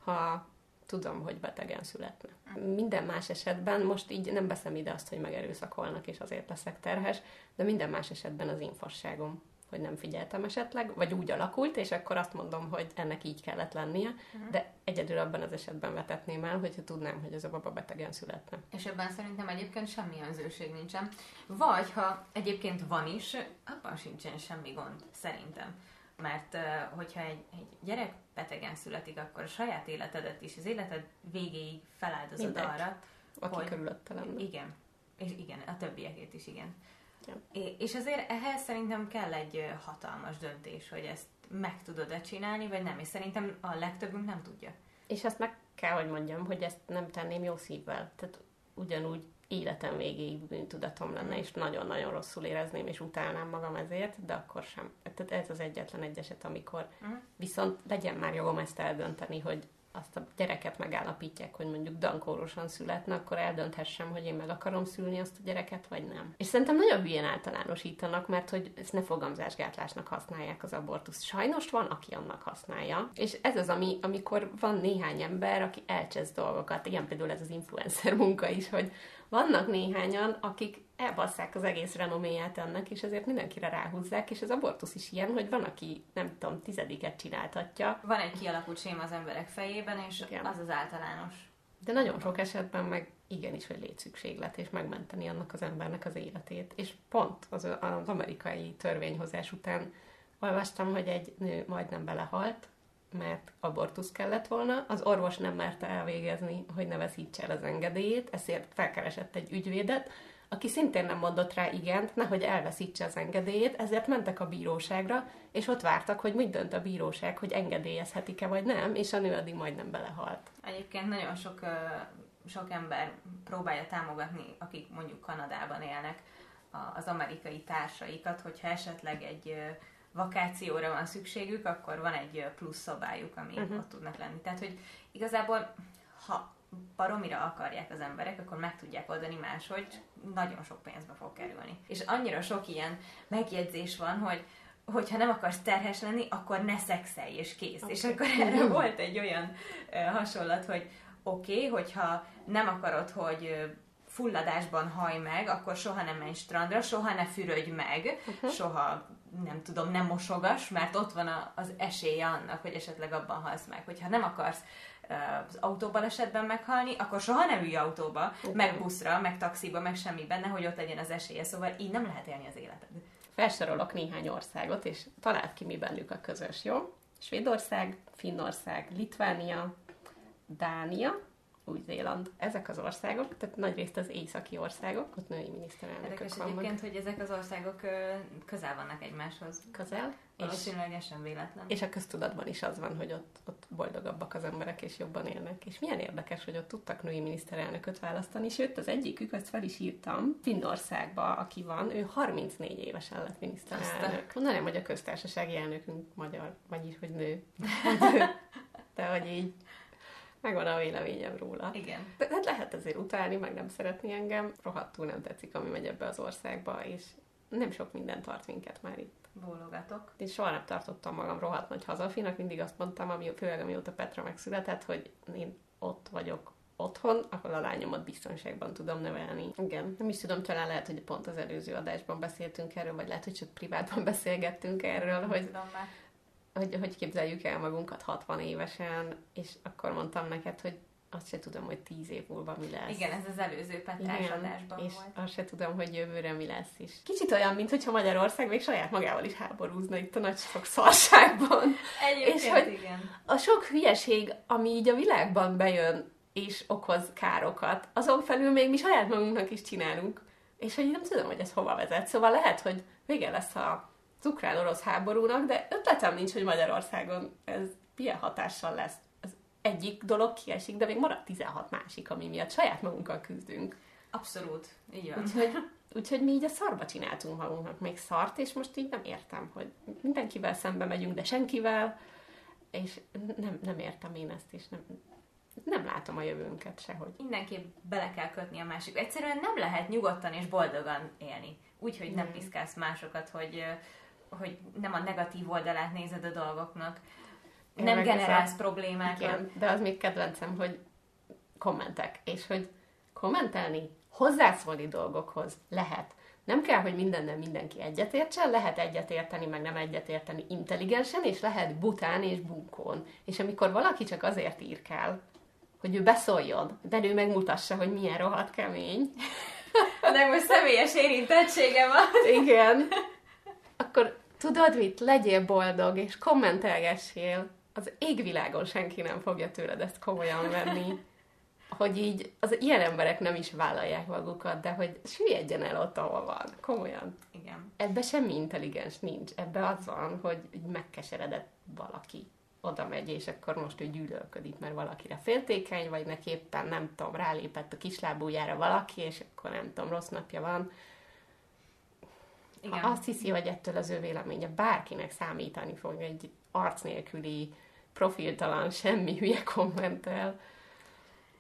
A: ha tudom, hogy betegen születne. Minden más esetben, most így nem veszem ide azt, hogy megerőszakolnak, és azért leszek terhes, de minden más esetben az én hogy nem figyeltem esetleg, vagy úgy alakult, és akkor azt mondom, hogy ennek így kellett lennie, uh-huh. de egyedül abban az esetben vetetném el, hogyha tudnám, hogy ez a baba betegen születne.
B: És ebben szerintem egyébként semmi önzőség nincsen. Vagy ha egyébként van is, abban sincsen semmi gond, szerintem. Mert hogyha egy, egy gyerek betegen születik, akkor a saját életedet is, az életed végéig feláldozod Mindegy. arra,
A: aki hogy... körülötte lenne.
B: Igen. És igen, a többiekét is, igen. Ja. És azért ehhez szerintem kell egy hatalmas döntés, hogy ezt meg tudod-e csinálni, vagy nem. És szerintem a legtöbbünk nem tudja.
A: És ezt meg kell, hogy mondjam, hogy ezt nem tenném jó szívvel. Tehát ugyanúgy életem végéig bűntudatom lenne, és nagyon-nagyon rosszul érezném, és utálnám magam ezért, de akkor sem. Tehát ez az egyetlen egy eset, amikor uh-huh. viszont legyen már jogom ezt eldönteni, hogy azt a gyereket megállapítják, hogy mondjuk dankórosan születne, akkor eldönthessem, hogy én meg akarom szülni azt a gyereket, vagy nem. És szerintem nagyon hülyén általánosítanak, mert hogy ezt ne fogamzásgátlásnak használják az abortusz. Sajnos van, aki annak használja. És ez az, ami, amikor van néhány ember, aki elcsesz dolgokat. Igen, például ez az influencer munka is, hogy vannak néhányan, akik elbasszák az egész renoméját ennek, és ezért mindenkire ráhúzzák, és az abortusz is ilyen, hogy van, aki nem tudom, tizediket csináltatja.
B: Van egy kialakult sém az emberek fejében, és Igen. az az általános.
A: De nagyon sok esetben meg igenis, hogy létszükséglet, és megmenteni annak az embernek az életét. És pont az, az amerikai törvényhozás után olvastam, hogy egy nő majdnem belehalt, mert abortusz kellett volna, az orvos nem merte elvégezni, hogy ne veszítse el az engedélyét, ezért felkeresett egy ügyvédet, aki szintén nem mondott rá igent, nehogy elveszítse az engedélyét, ezért mentek a bíróságra, és ott vártak, hogy mit dönt a bíróság, hogy engedélyezhetik-e vagy nem, és a nő addig majdnem belehalt.
B: Egyébként nagyon sok, sok ember próbálja támogatni, akik mondjuk Kanadában élnek, az amerikai társaikat, hogyha esetleg egy vakációra van szükségük, akkor van egy plusz szabályuk, ami uh-huh. ott tudnak lenni. Tehát, hogy igazából, ha baromira akarják az emberek, akkor meg tudják oldani máshogy, nagyon sok pénzbe fog kerülni. És annyira sok ilyen megjegyzés van, hogy hogyha nem akarsz terhes lenni, akkor ne szexelj, és kész. Okay. És akkor erre volt egy olyan hasonlat, hogy oké, okay, hogyha nem akarod, hogy fulladásban haj meg, akkor soha nem menj strandra, soha ne fürödj meg, uh-huh. soha nem tudom, nem mosogas, mert ott van a, az esélye annak, hogy esetleg abban halsz meg. Hogyha nem akarsz az autóbalesetben meghalni, akkor soha nem ülj autóba, okay. meg buszra, meg taxiba, meg semmiben, nehogy ott legyen az esélye, szóval így nem lehet élni az életed.
A: Felsorolok néhány országot, és találd ki, mi bennük a közös, jó? Svédország, Finnország, Litvánia, Dánia, új-Zéland. Ezek az országok, tehát nagyrészt az északi országok, ott női miniszterelnökök
B: Érdekes egyébként, hogy ezek az országok közel vannak egymáshoz.
A: Közel.
B: Valószínűleg sem véletlen.
A: És a köztudatban is az van, hogy ott, ott boldogabbak az emberek, és jobban élnek. És milyen érdekes, hogy ott tudtak női miniszterelnököt választani, sőt, az egyikük, azt fel is írtam, Finnországba, aki van, ő 34 évesen lett miniszterelnök. Mondanám, hogy a köztársasági elnökünk magyar, vagyis, hogy nő. [laughs] De hogy így megvan a véleményem róla.
B: Igen.
A: De hát lehet azért utálni, meg nem szeretni engem. Rohadtul nem tetszik, ami megy ebbe az országba, és nem sok minden tart minket már itt.
B: Bólogatok.
A: Én soha nem tartottam magam rohadt nagy hazafinak, mindig azt mondtam, ami, főleg amióta Petra megszületett, hogy én ott vagyok otthon, ahol a lányomat biztonságban tudom nevelni. Igen, nem is tudom, talán lehet, hogy pont az előző adásban beszéltünk erről, vagy lehet, hogy csak privátban beszélgettünk erről, nem hogy, tudom már hogy, hogy képzeljük el magunkat 60 évesen, és akkor mondtam neked, hogy azt se tudom, hogy 10 év múlva mi lesz.
B: Igen, ez az előző petrás adásban
A: és volt. azt se tudom, hogy jövőre mi lesz is. Kicsit olyan, mintha Magyarország még saját magával is háborúzna itt a nagy sok szarságban. [laughs]
B: Egyébként és hogy igen.
A: A sok hülyeség, ami így a világban bejön, és okoz károkat, azon felül még mi saját magunknak is csinálunk. És hogy nem tudom, hogy ez hova vezet. Szóval lehet, hogy vége lesz a az ukrán-orosz háborúnak, de ötletem nincs, hogy Magyarországon ez milyen hatással lesz. Az egyik dolog kiesik, de még marad 16 másik, ami miatt saját magunkkal küzdünk.
B: Abszolút, így van.
A: Úgyhogy, úgyhogy mi így a szarba csináltunk magunknak még szart, és most így nem értem, hogy mindenkivel szembe megyünk, de senkivel, és nem, nem értem én ezt, és nem, nem látom a jövőnket sehogy.
B: Mindenképp bele kell kötni a másik. Egyszerűen nem lehet nyugodtan és boldogan élni. Úgyhogy nem piszkálsz másokat, hogy hogy nem a negatív oldalát nézed a dolgoknak. Én nem generálsz a... problémákat. Igen,
A: de az még kedvencem, hogy kommentek, és hogy kommentelni, hozzászólni dolgokhoz lehet. Nem kell, hogy mindennel mindenki egyetértsen, lehet egyetérteni, meg nem egyetérteni intelligensen, és lehet bután és bunkón. És amikor valaki csak azért ír kell, hogy ő beszóljon, de ő megmutassa, hogy milyen rohadt kemény.
B: De most személyes érintettsége van.
A: Igen. Akkor tudod mit, legyél boldog, és kommentelgessél. Az égvilágon senki nem fogja tőled ezt komolyan venni. Hogy így az ilyen emberek nem is vállalják magukat, de hogy süllyedjen el ott, ahol van. Komolyan.
B: Igen.
A: Ebbe semmi intelligens nincs. Ebbe az van, hogy megkeseredett valaki. oda megy, és akkor most ő gyűlölködik, mert valakire féltékeny, vagy neki éppen nem tudom, rálépett a kislábújára valaki, és akkor nem tudom, rossz napja van. Igen. Ha azt hiszi, hogy ettől az ő véleménye bárkinek számítani fog egy arc nélküli, profiltalan, semmi hülye kommentel,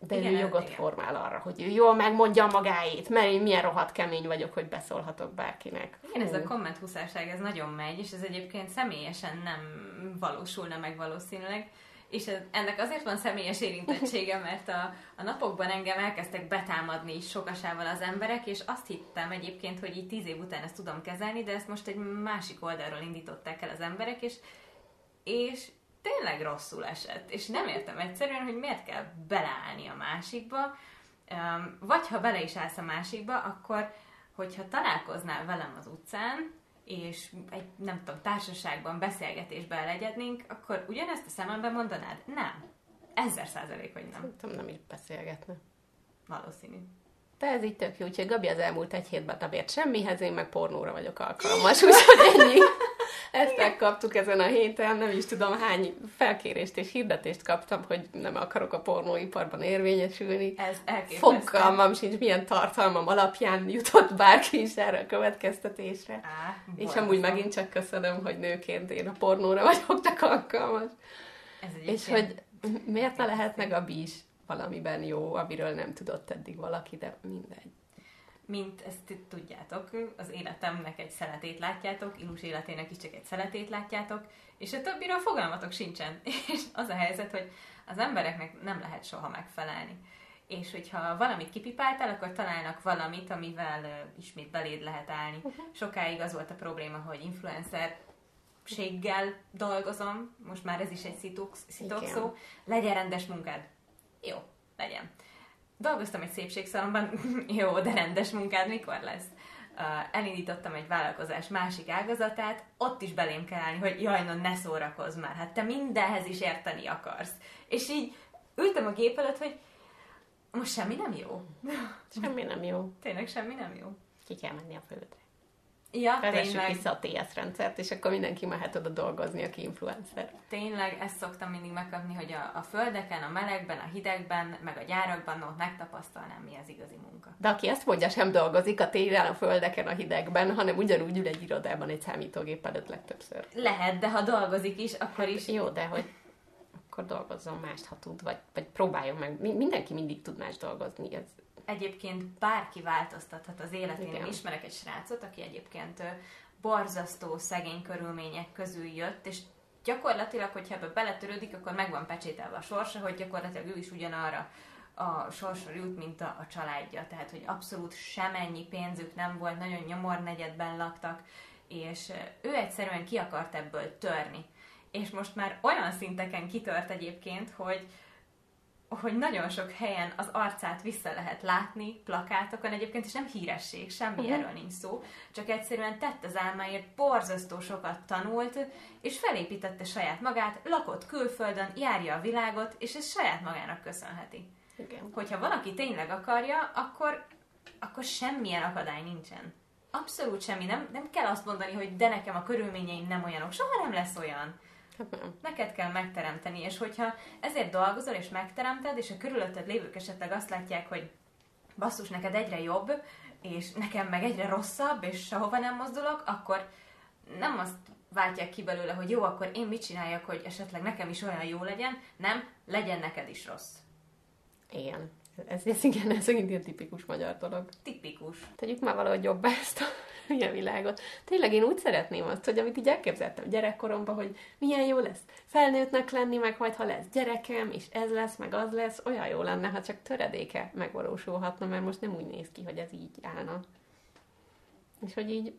A: de igen, ő jogot igen. formál arra, hogy ő jól megmondja magáét, mert én milyen rohadt kemény vagyok, hogy beszólhatok bárkinek.
B: Igen, ez a komment húszárság, ez nagyon megy, és ez egyébként személyesen nem valósulna meg valószínűleg. És ez, ennek azért van személyes érintettsége, mert a, a napokban engem elkezdtek betámadni sokasával az emberek, és azt hittem egyébként, hogy így tíz év után ezt tudom kezelni, de ezt most egy másik oldalról indították el az emberek, és, és tényleg rosszul esett, és nem értem egyszerűen, hogy miért kell beleállni a másikba, vagy ha bele is állsz a másikba, akkor hogyha találkoznál velem az utcán, és egy, nem tudom, társaságban, beszélgetésben legyednénk, akkor ugyanezt a szememben mondanád? Nem. Ezer százalék, hogy nem.
A: Szerintem nem is beszélgetne.
B: Valószínű.
A: De ez így tök jó, úgyhogy Gabi az elmúlt egy hétben nem ért semmihez, én meg pornóra vagyok alkalmas, úgyhogy ennyi. [laughs] Ezt megkaptuk ezen a héten, nem is tudom hány felkérést és hirdetést kaptam, hogy nem akarok a pornóiparban érvényesülni.
B: Ez elképesztő.
A: Fogalmam sincs, milyen tartalmam alapján jutott bárki is erre a következtetésre. Á, és amúgy megint csak köszönöm, hogy nőként én a pornóra [laughs] vagyok csak alkalmas. Ez és hogy miért ne lehetne a is valamiben jó, amiről nem tudott eddig valaki, de mindegy
B: mint ezt tudjátok, az életemnek egy szeletét látjátok, Ilus életének is csak egy szeletét látjátok, és a többiről fogalmatok sincsen. [laughs] És az a helyzet, hogy az embereknek nem lehet soha megfelelni. És hogyha valamit kipipáltál, akkor találnak valamit, amivel uh, ismét beléd lehet állni. Uh-huh. Sokáig az volt a probléma, hogy influencer séggel dolgozom, most már ez is egy szitok, szitok szó, legyen rendes munkád. Jó, legyen dolgoztam egy szépségszalomban, [laughs] jó, de rendes munkád mikor lesz? Elindítottam egy vállalkozás másik ágazatát, ott is belém kell állni, hogy jaj, no, ne szórakozz már, hát te mindenhez is érteni akarsz. És így ültem a gép előtt, hogy most semmi nem jó.
A: Semmi nem jó.
B: Tényleg semmi nem jó.
A: Ki kell menni a földre.
B: Ja,
A: Vezessük tényleg. vissza a TS rendszert, és akkor mindenki mehet oda dolgozni, aki influencer.
B: Tényleg, ezt szoktam mindig megkapni, hogy a, a földeken, a melegben, a hidegben, meg a gyárakban ott megtapasztalnám, mi az igazi munka.
A: De aki ezt mondja, sem dolgozik a télen, a földeken, a hidegben, hanem ugyanúgy ül egy irodában egy számítógép előtt legtöbbször.
B: Lehet, de ha dolgozik is, akkor is...
A: Jó, de hogy akkor dolgozzon mást, ha tud, vagy, vagy próbáljon meg. Mindenki mindig tud más dolgozni. Ez,
B: egyébként bárki változtathat az életén. Igen. Én ismerek egy srácot, aki egyébként borzasztó szegény körülmények közül jött, és gyakorlatilag, hogyha ebbe beletörődik, akkor meg van pecsételve a sorsa, hogy gyakorlatilag ő is ugyanarra a sorsra jut, mint a, a családja. Tehát, hogy abszolút semennyi pénzük nem volt, nagyon nyomor negyedben laktak, és ő egyszerűen ki akart ebből törni. És most már olyan szinteken kitört egyébként, hogy, hogy nagyon sok helyen az arcát vissza lehet látni plakátokon egyébként, és nem híresség, semmi uh-huh. erről nincs szó, csak egyszerűen tett az álmáért, borzasztó sokat tanult, és felépítette saját magát, lakott külföldön, járja a világot, és ez saját magának köszönheti. Igen. Hogyha valaki tényleg akarja, akkor, akkor semmilyen akadály nincsen. Abszolút semmi. Nem, nem kell azt mondani, hogy de nekem a körülményeim nem olyanok. Soha nem lesz olyan. Neked kell megteremteni, és hogyha ezért dolgozol és megteremted, és a körülötted lévők esetleg azt látják, hogy basszus, neked egyre jobb, és nekem meg egyre rosszabb, és sehova nem mozdulok, akkor nem azt váltják ki belőle, hogy jó, akkor én mit csináljak, hogy esetleg nekem is olyan jó legyen, nem, legyen neked is rossz.
A: Igen. Ez, ez igen, ez egy tipikus magyar dolog.
B: Tipikus.
A: Tegyük már valahogy jobb ezt a [laughs] hülye világot. Tényleg én úgy szeretném azt, hogy amit így elképzeltem gyerekkoromban, hogy milyen jó lesz felnőttnek lenni, meg majd ha lesz gyerekem, és ez lesz, meg az lesz, olyan jó lenne, ha csak töredéke megvalósulhatna, mert most nem úgy néz ki, hogy ez így állna. És hogy így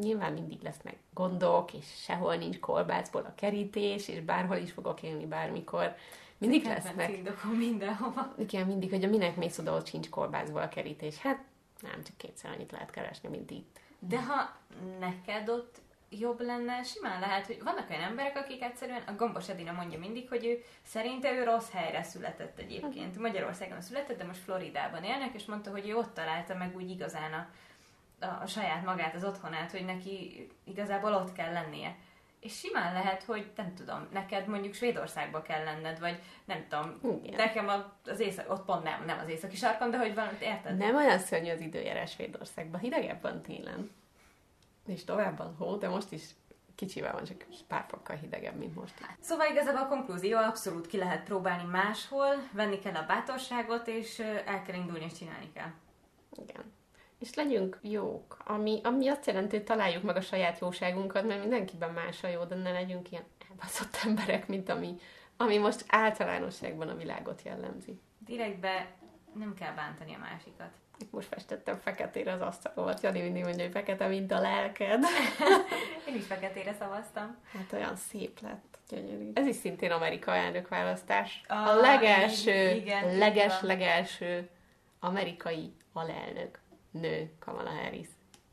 A: nyilván mindig lesznek gondok, és sehol nincs kolbászból a kerítés, és bárhol is fogok élni bármikor. Mindig lesznek.
B: mindenhova.
A: Igen, mindig, hogy a minek mész oda, ott sincs kolbászból a kerítés. Hát nem, csak kétszer annyit lehet keresni, mint itt.
B: De ha neked ott jobb lenne, simán lehet, hogy vannak olyan emberek, akik egyszerűen, a Gombos Edina mondja mindig, hogy ő szerinte ő rossz helyre született egyébként. Magyarországon született, de most Floridában élnek, és mondta, hogy ő ott találta meg úgy igazán a, a, a saját magát, az otthonát, hogy neki igazából ott kell lennie. És simán lehet, hogy nem tudom, neked mondjuk Svédországba kell lenned, vagy nem tudom,
A: Igen.
B: nekem az észak, ott pont nem, nem az északi sarkon, de hogy valamit érted?
A: Nem olyan szörnyű az időjárás Svédországban, hidegebb van télen. És tovább van hó, de most is kicsivel van, csak pár fokkal hidegebb, mint most.
B: Szóval igazából a konklúzió abszolút ki lehet próbálni máshol, venni kell a bátorságot, és el kell indulni, és csinálni kell.
A: Igen. És legyünk jók, ami, ami azt jelenti, hogy találjuk meg a saját jóságunkat, mert mindenkiben más a jó, de ne legyünk ilyen elbaszott [laughs] emberek, mint ami, ami most általánosságban a világot jellemzi.
B: Direktbe nem kell bántani a másikat.
A: Most festettem feketére az asztalomat, Jani mindig mondja, hogy fekete, mint a lelked. [laughs]
B: Én is feketére szavaztam.
A: Hát olyan szép lett, gyönyörű. Ez is szintén Amerika elnökválasztás. A
B: Ah,
A: legelső,
B: igen, így
A: leges,
B: van.
A: legelső amerikai alelnök nő, Kamala Harris.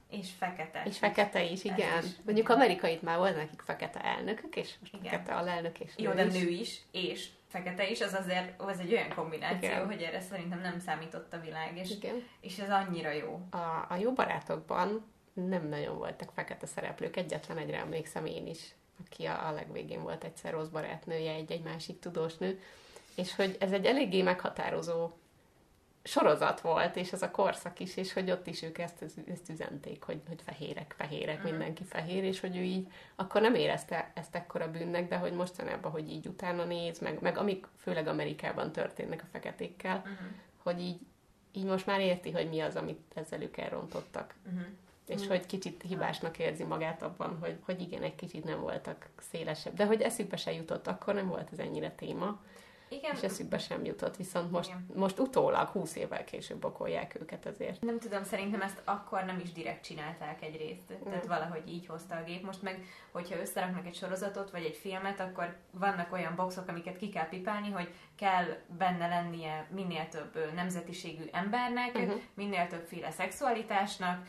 B: És fekete.
A: És fekete is, igen.
B: is,
A: Mondjuk
B: igen.
A: amerikait már volt nekik fekete elnökök, és most
B: Igen.
A: fekete alelnök, és
B: Jó,
A: nő
B: de
A: is.
B: nő is, és fekete is, az azért az egy olyan kombináció,
A: Igen.
B: hogy erre szerintem nem számított a világ, és,
A: Igen.
B: és ez annyira jó.
A: A, a jó barátokban nem nagyon voltak fekete szereplők, egyetlen egyre emlékszem én is, aki a, a legvégén volt egyszer rossz barátnője, egy-egy másik tudós nő, és hogy ez egy eléggé meghatározó sorozat volt, és ez a korszak is, és hogy ott is ők ezt, ezt üzenték, hogy, hogy fehérek, fehérek,
B: Mhm.
A: mindenki fehér, és hogy ő így akkor nem érezte ezt ekkora bűnnek, de hogy mostanában, hogy így utána néz, meg, meg amik főleg Amerikában történnek a feketékkel,
B: Uh-huh.
A: hogy így, így most már érti, hogy mi az, amit ezzel ők elrontottak.
B: Uh-huh.
A: És
B: Mm.
A: hogy kicsit hibásnak érzi magát abban, hogy, hogy igen, egy kicsit nem voltak szélesebb. De hogy eszükbe se jutott, akkor nem volt ez ennyire téma,
B: Igen,
A: és eszükbe sem jutott. Viszont most,
B: Igen.
A: most utólag, húsz évvel később okolják őket ezért.
B: nem tudom, szerintem ezt akkor nem is direkt csinálták egyrészt. Tehát
A: Mm.
B: valahogy így hozta a gép. Most meg, hogyha összeraknak egy sorozatot, vagy egy filmet, akkor vannak olyan boxok, amiket ki kell pipálni, hogy kell benne lennie minél több nemzetiségű embernek,
A: Uh-huh.
B: minél többféle szexualitásnak,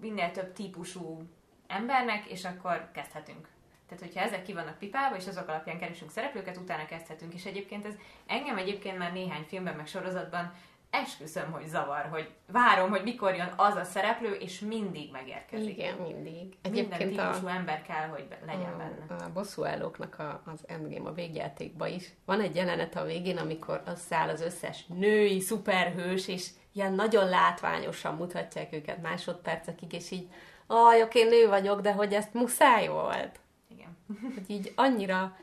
B: minél több típusú embernek, és akkor kezdhetünk. Tehát, hogyha ezek ki vannak pipálva, és azok alapján keresünk szereplőket, utána kezdhetünk. És egyébként ez engem egyébként már néhány filmben, meg sorozatban esküszöm, hogy zavar, hogy várom, hogy mikor jön az a szereplő, és mindig megérkezik.
A: Igen, mindig.
B: Minden
A: Egyébként a,
B: típusú ember kell, hogy legyen benne.
A: a, a bosszúállóknak a, az Endgame a végjátékban is. Van egy jelenet a végén, amikor összeáll az összes női szuperhős, és ilyen nagyon látványosan mutatják őket másodpercekig, és így, aj, oké, nő vagyok, de hogy ezt muszáj volt. Hogy így annyira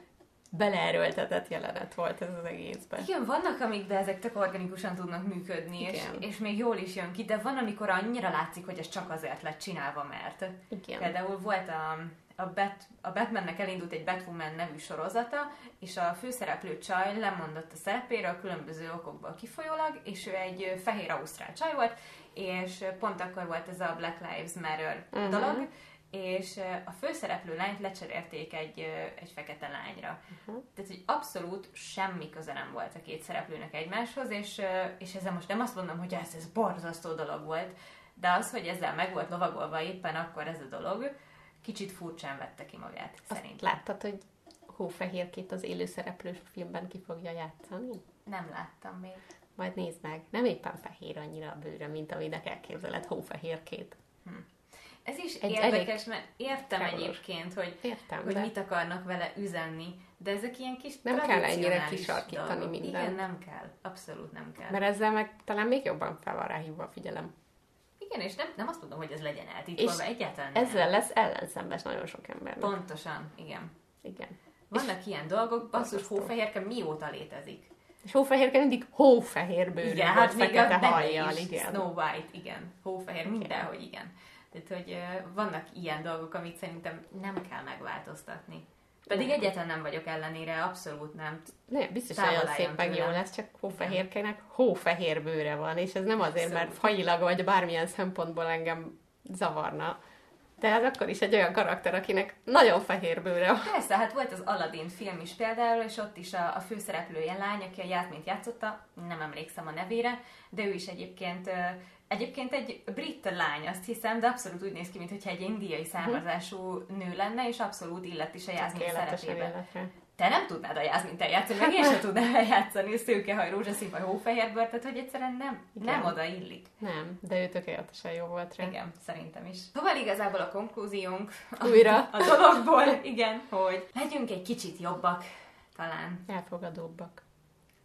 A: beleerőltetett jelenet volt ez az egészben.
B: Igen, vannak, amikben ezek tök organikusan tudnak működni, és,
A: Igen.
B: és még jól is jön ki, de van, amikor annyira látszik, hogy ez csak azért lett csinálva, mert.
A: Igen.
B: Például volt a, a, Bat, a Batmannek elindult egy Batwoman nevű sorozata, és a főszereplő csaj lemondott a szerepéről különböző okokból kifolyólag, és ő egy fehér ausztrál csaj volt, és pont akkor volt ez a Black Lives Matter uh-huh. dolog, és a főszereplő lányt lecserélték egy, egy fekete lányra.
A: Uh-huh.
B: Tehát, hogy abszolút semmi köze nem volt a két szereplőnek egymáshoz, és, és ezzel most nem azt mondom, hogy ez, ez borzasztó dolog volt, de az, hogy ezzel meg volt lovagolva éppen akkor ez a dolog, kicsit furcsán vette ki magát,
A: Azt
B: szerintem.
A: láttad, hogy hófehérkét az élőszereplős filmben ki fogja játszani?
B: Nem láttam még.
A: Majd nézd meg. Nem éppen fehér annyira a bőre, mint aminek elképzeled hófehérkét.
B: Ez is
A: Egy
B: érdekes, mert értem
A: károlos.
B: egyébként, hogy,
A: Értem,
B: hogy
A: de
B: mit akarnak vele üzenni, de ezek ilyen kis
A: Nem kell ennyire kisarkítani mindent.
B: Igen, nem kell. Abszolút nem kell.
A: mert ezzel meg talán még jobban fel van ráhívva a figyelem.
B: Igen, és nem, nem azt mondom, hogy ez legyen eltitkolva,
A: És
B: egyáltalán nem.
A: Ezzel lesz ellenszembes nagyon sok embernek.
B: Pontosan, igen.
A: Igen.
B: Vannak ilyen dolgok, basszus hófehérke mióta létezik.
A: És hófehérke mindig hófehér bőrű,
B: igen, hát még
A: fekete
B: a
A: hajjal, igen.
B: Snow White, igen. Hófehér, mindenhogy igen. Tehát, hogy vannak ilyen dolgok, amit szerintem nem kell megváltoztatni. Pedig
A: Nem.
B: egyáltalán nem vagyok ellenére, abszolút nem.
A: Ne, biztos olyan szép meg jó lesz, csak hófehérkének hófehér bőre van, és ez nem azért, mert
B: Abszolút.
A: fajilag vagy bármilyen szempontból engem zavarna. De ez akkor is egy olyan karakter, akinek nagyon fehér bőre van.
B: Persze, hát volt az Aladdin film is például, és ott is a, a főszereplője lány, aki a Jászmint játszotta, nem emlékszem a nevére, de ő is egyébként Egyébként egy brit lány, azt hiszem, de abszolút úgy néz ki, mintha egy indiai származású nő lenne, és abszolút illet is a Jászmin szerepébe.
A: életre.
B: te nem tudnád a Jászmint eljátszani, meg én sem tudnám eljátszani szőkehaj, rózsaszín vagy hófehérből, tehát hogy egyszerűen nem, nem oda illik.
A: Nem, de ő tökéletesen jó volt rá.
B: Igen, szerintem is. Szóval igazából a konklúziónk
A: Újra.
B: a, a dologból, igen, hogy legyünk egy kicsit jobbak, talán,
A: Elfogadóbbak.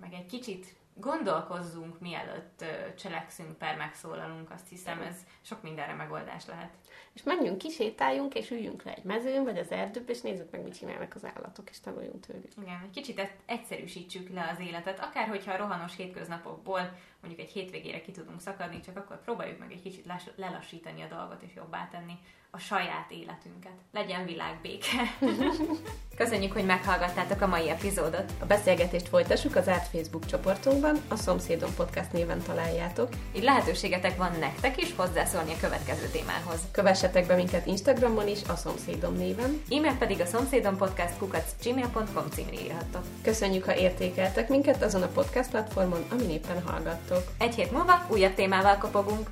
B: meg egy kicsit gondolkozzunk, mielőtt cselekszünk, per megszólalunk, azt hiszem, ez sok mindenre megoldás lehet.
A: És menjünk, kisétáljunk, és üljünk le egy mezőn, vagy az erdőbe, és nézzük meg, mit csinálnak az állatok, és tanuljunk tőlük.
B: Igen, egy kicsit e- egyszerűsítsük le az életet, akár hogyha a rohanos hétköznapokból mondjuk egy hétvégére ki tudunk szakadni, csak akkor próbáljuk meg egy kicsit lass- lelassítani a dolgot, és jobbá tenni a saját életünket. Legyen világbéke! [laughs] Köszönjük, hogy meghallgattátok a mai epizódot.
A: A beszélgetést folytassuk az árt Facebook csoportunkban, a Szomszédom Podcast néven találjátok.
B: Így lehetőségetek van nektek is hozzászólni a következő témához.
A: Kövessetek be minket Instagramon is, a Szomszédom néven.
B: E-mail pedig a szomszédom podcast gmail.com címre írhattok.
A: Köszönjük, ha értékeltek minket azon a podcast platformon, amin éppen hallgattok.
B: Egy hét múlva újabb témával kopogunk.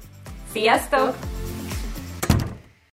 B: Sziasztok!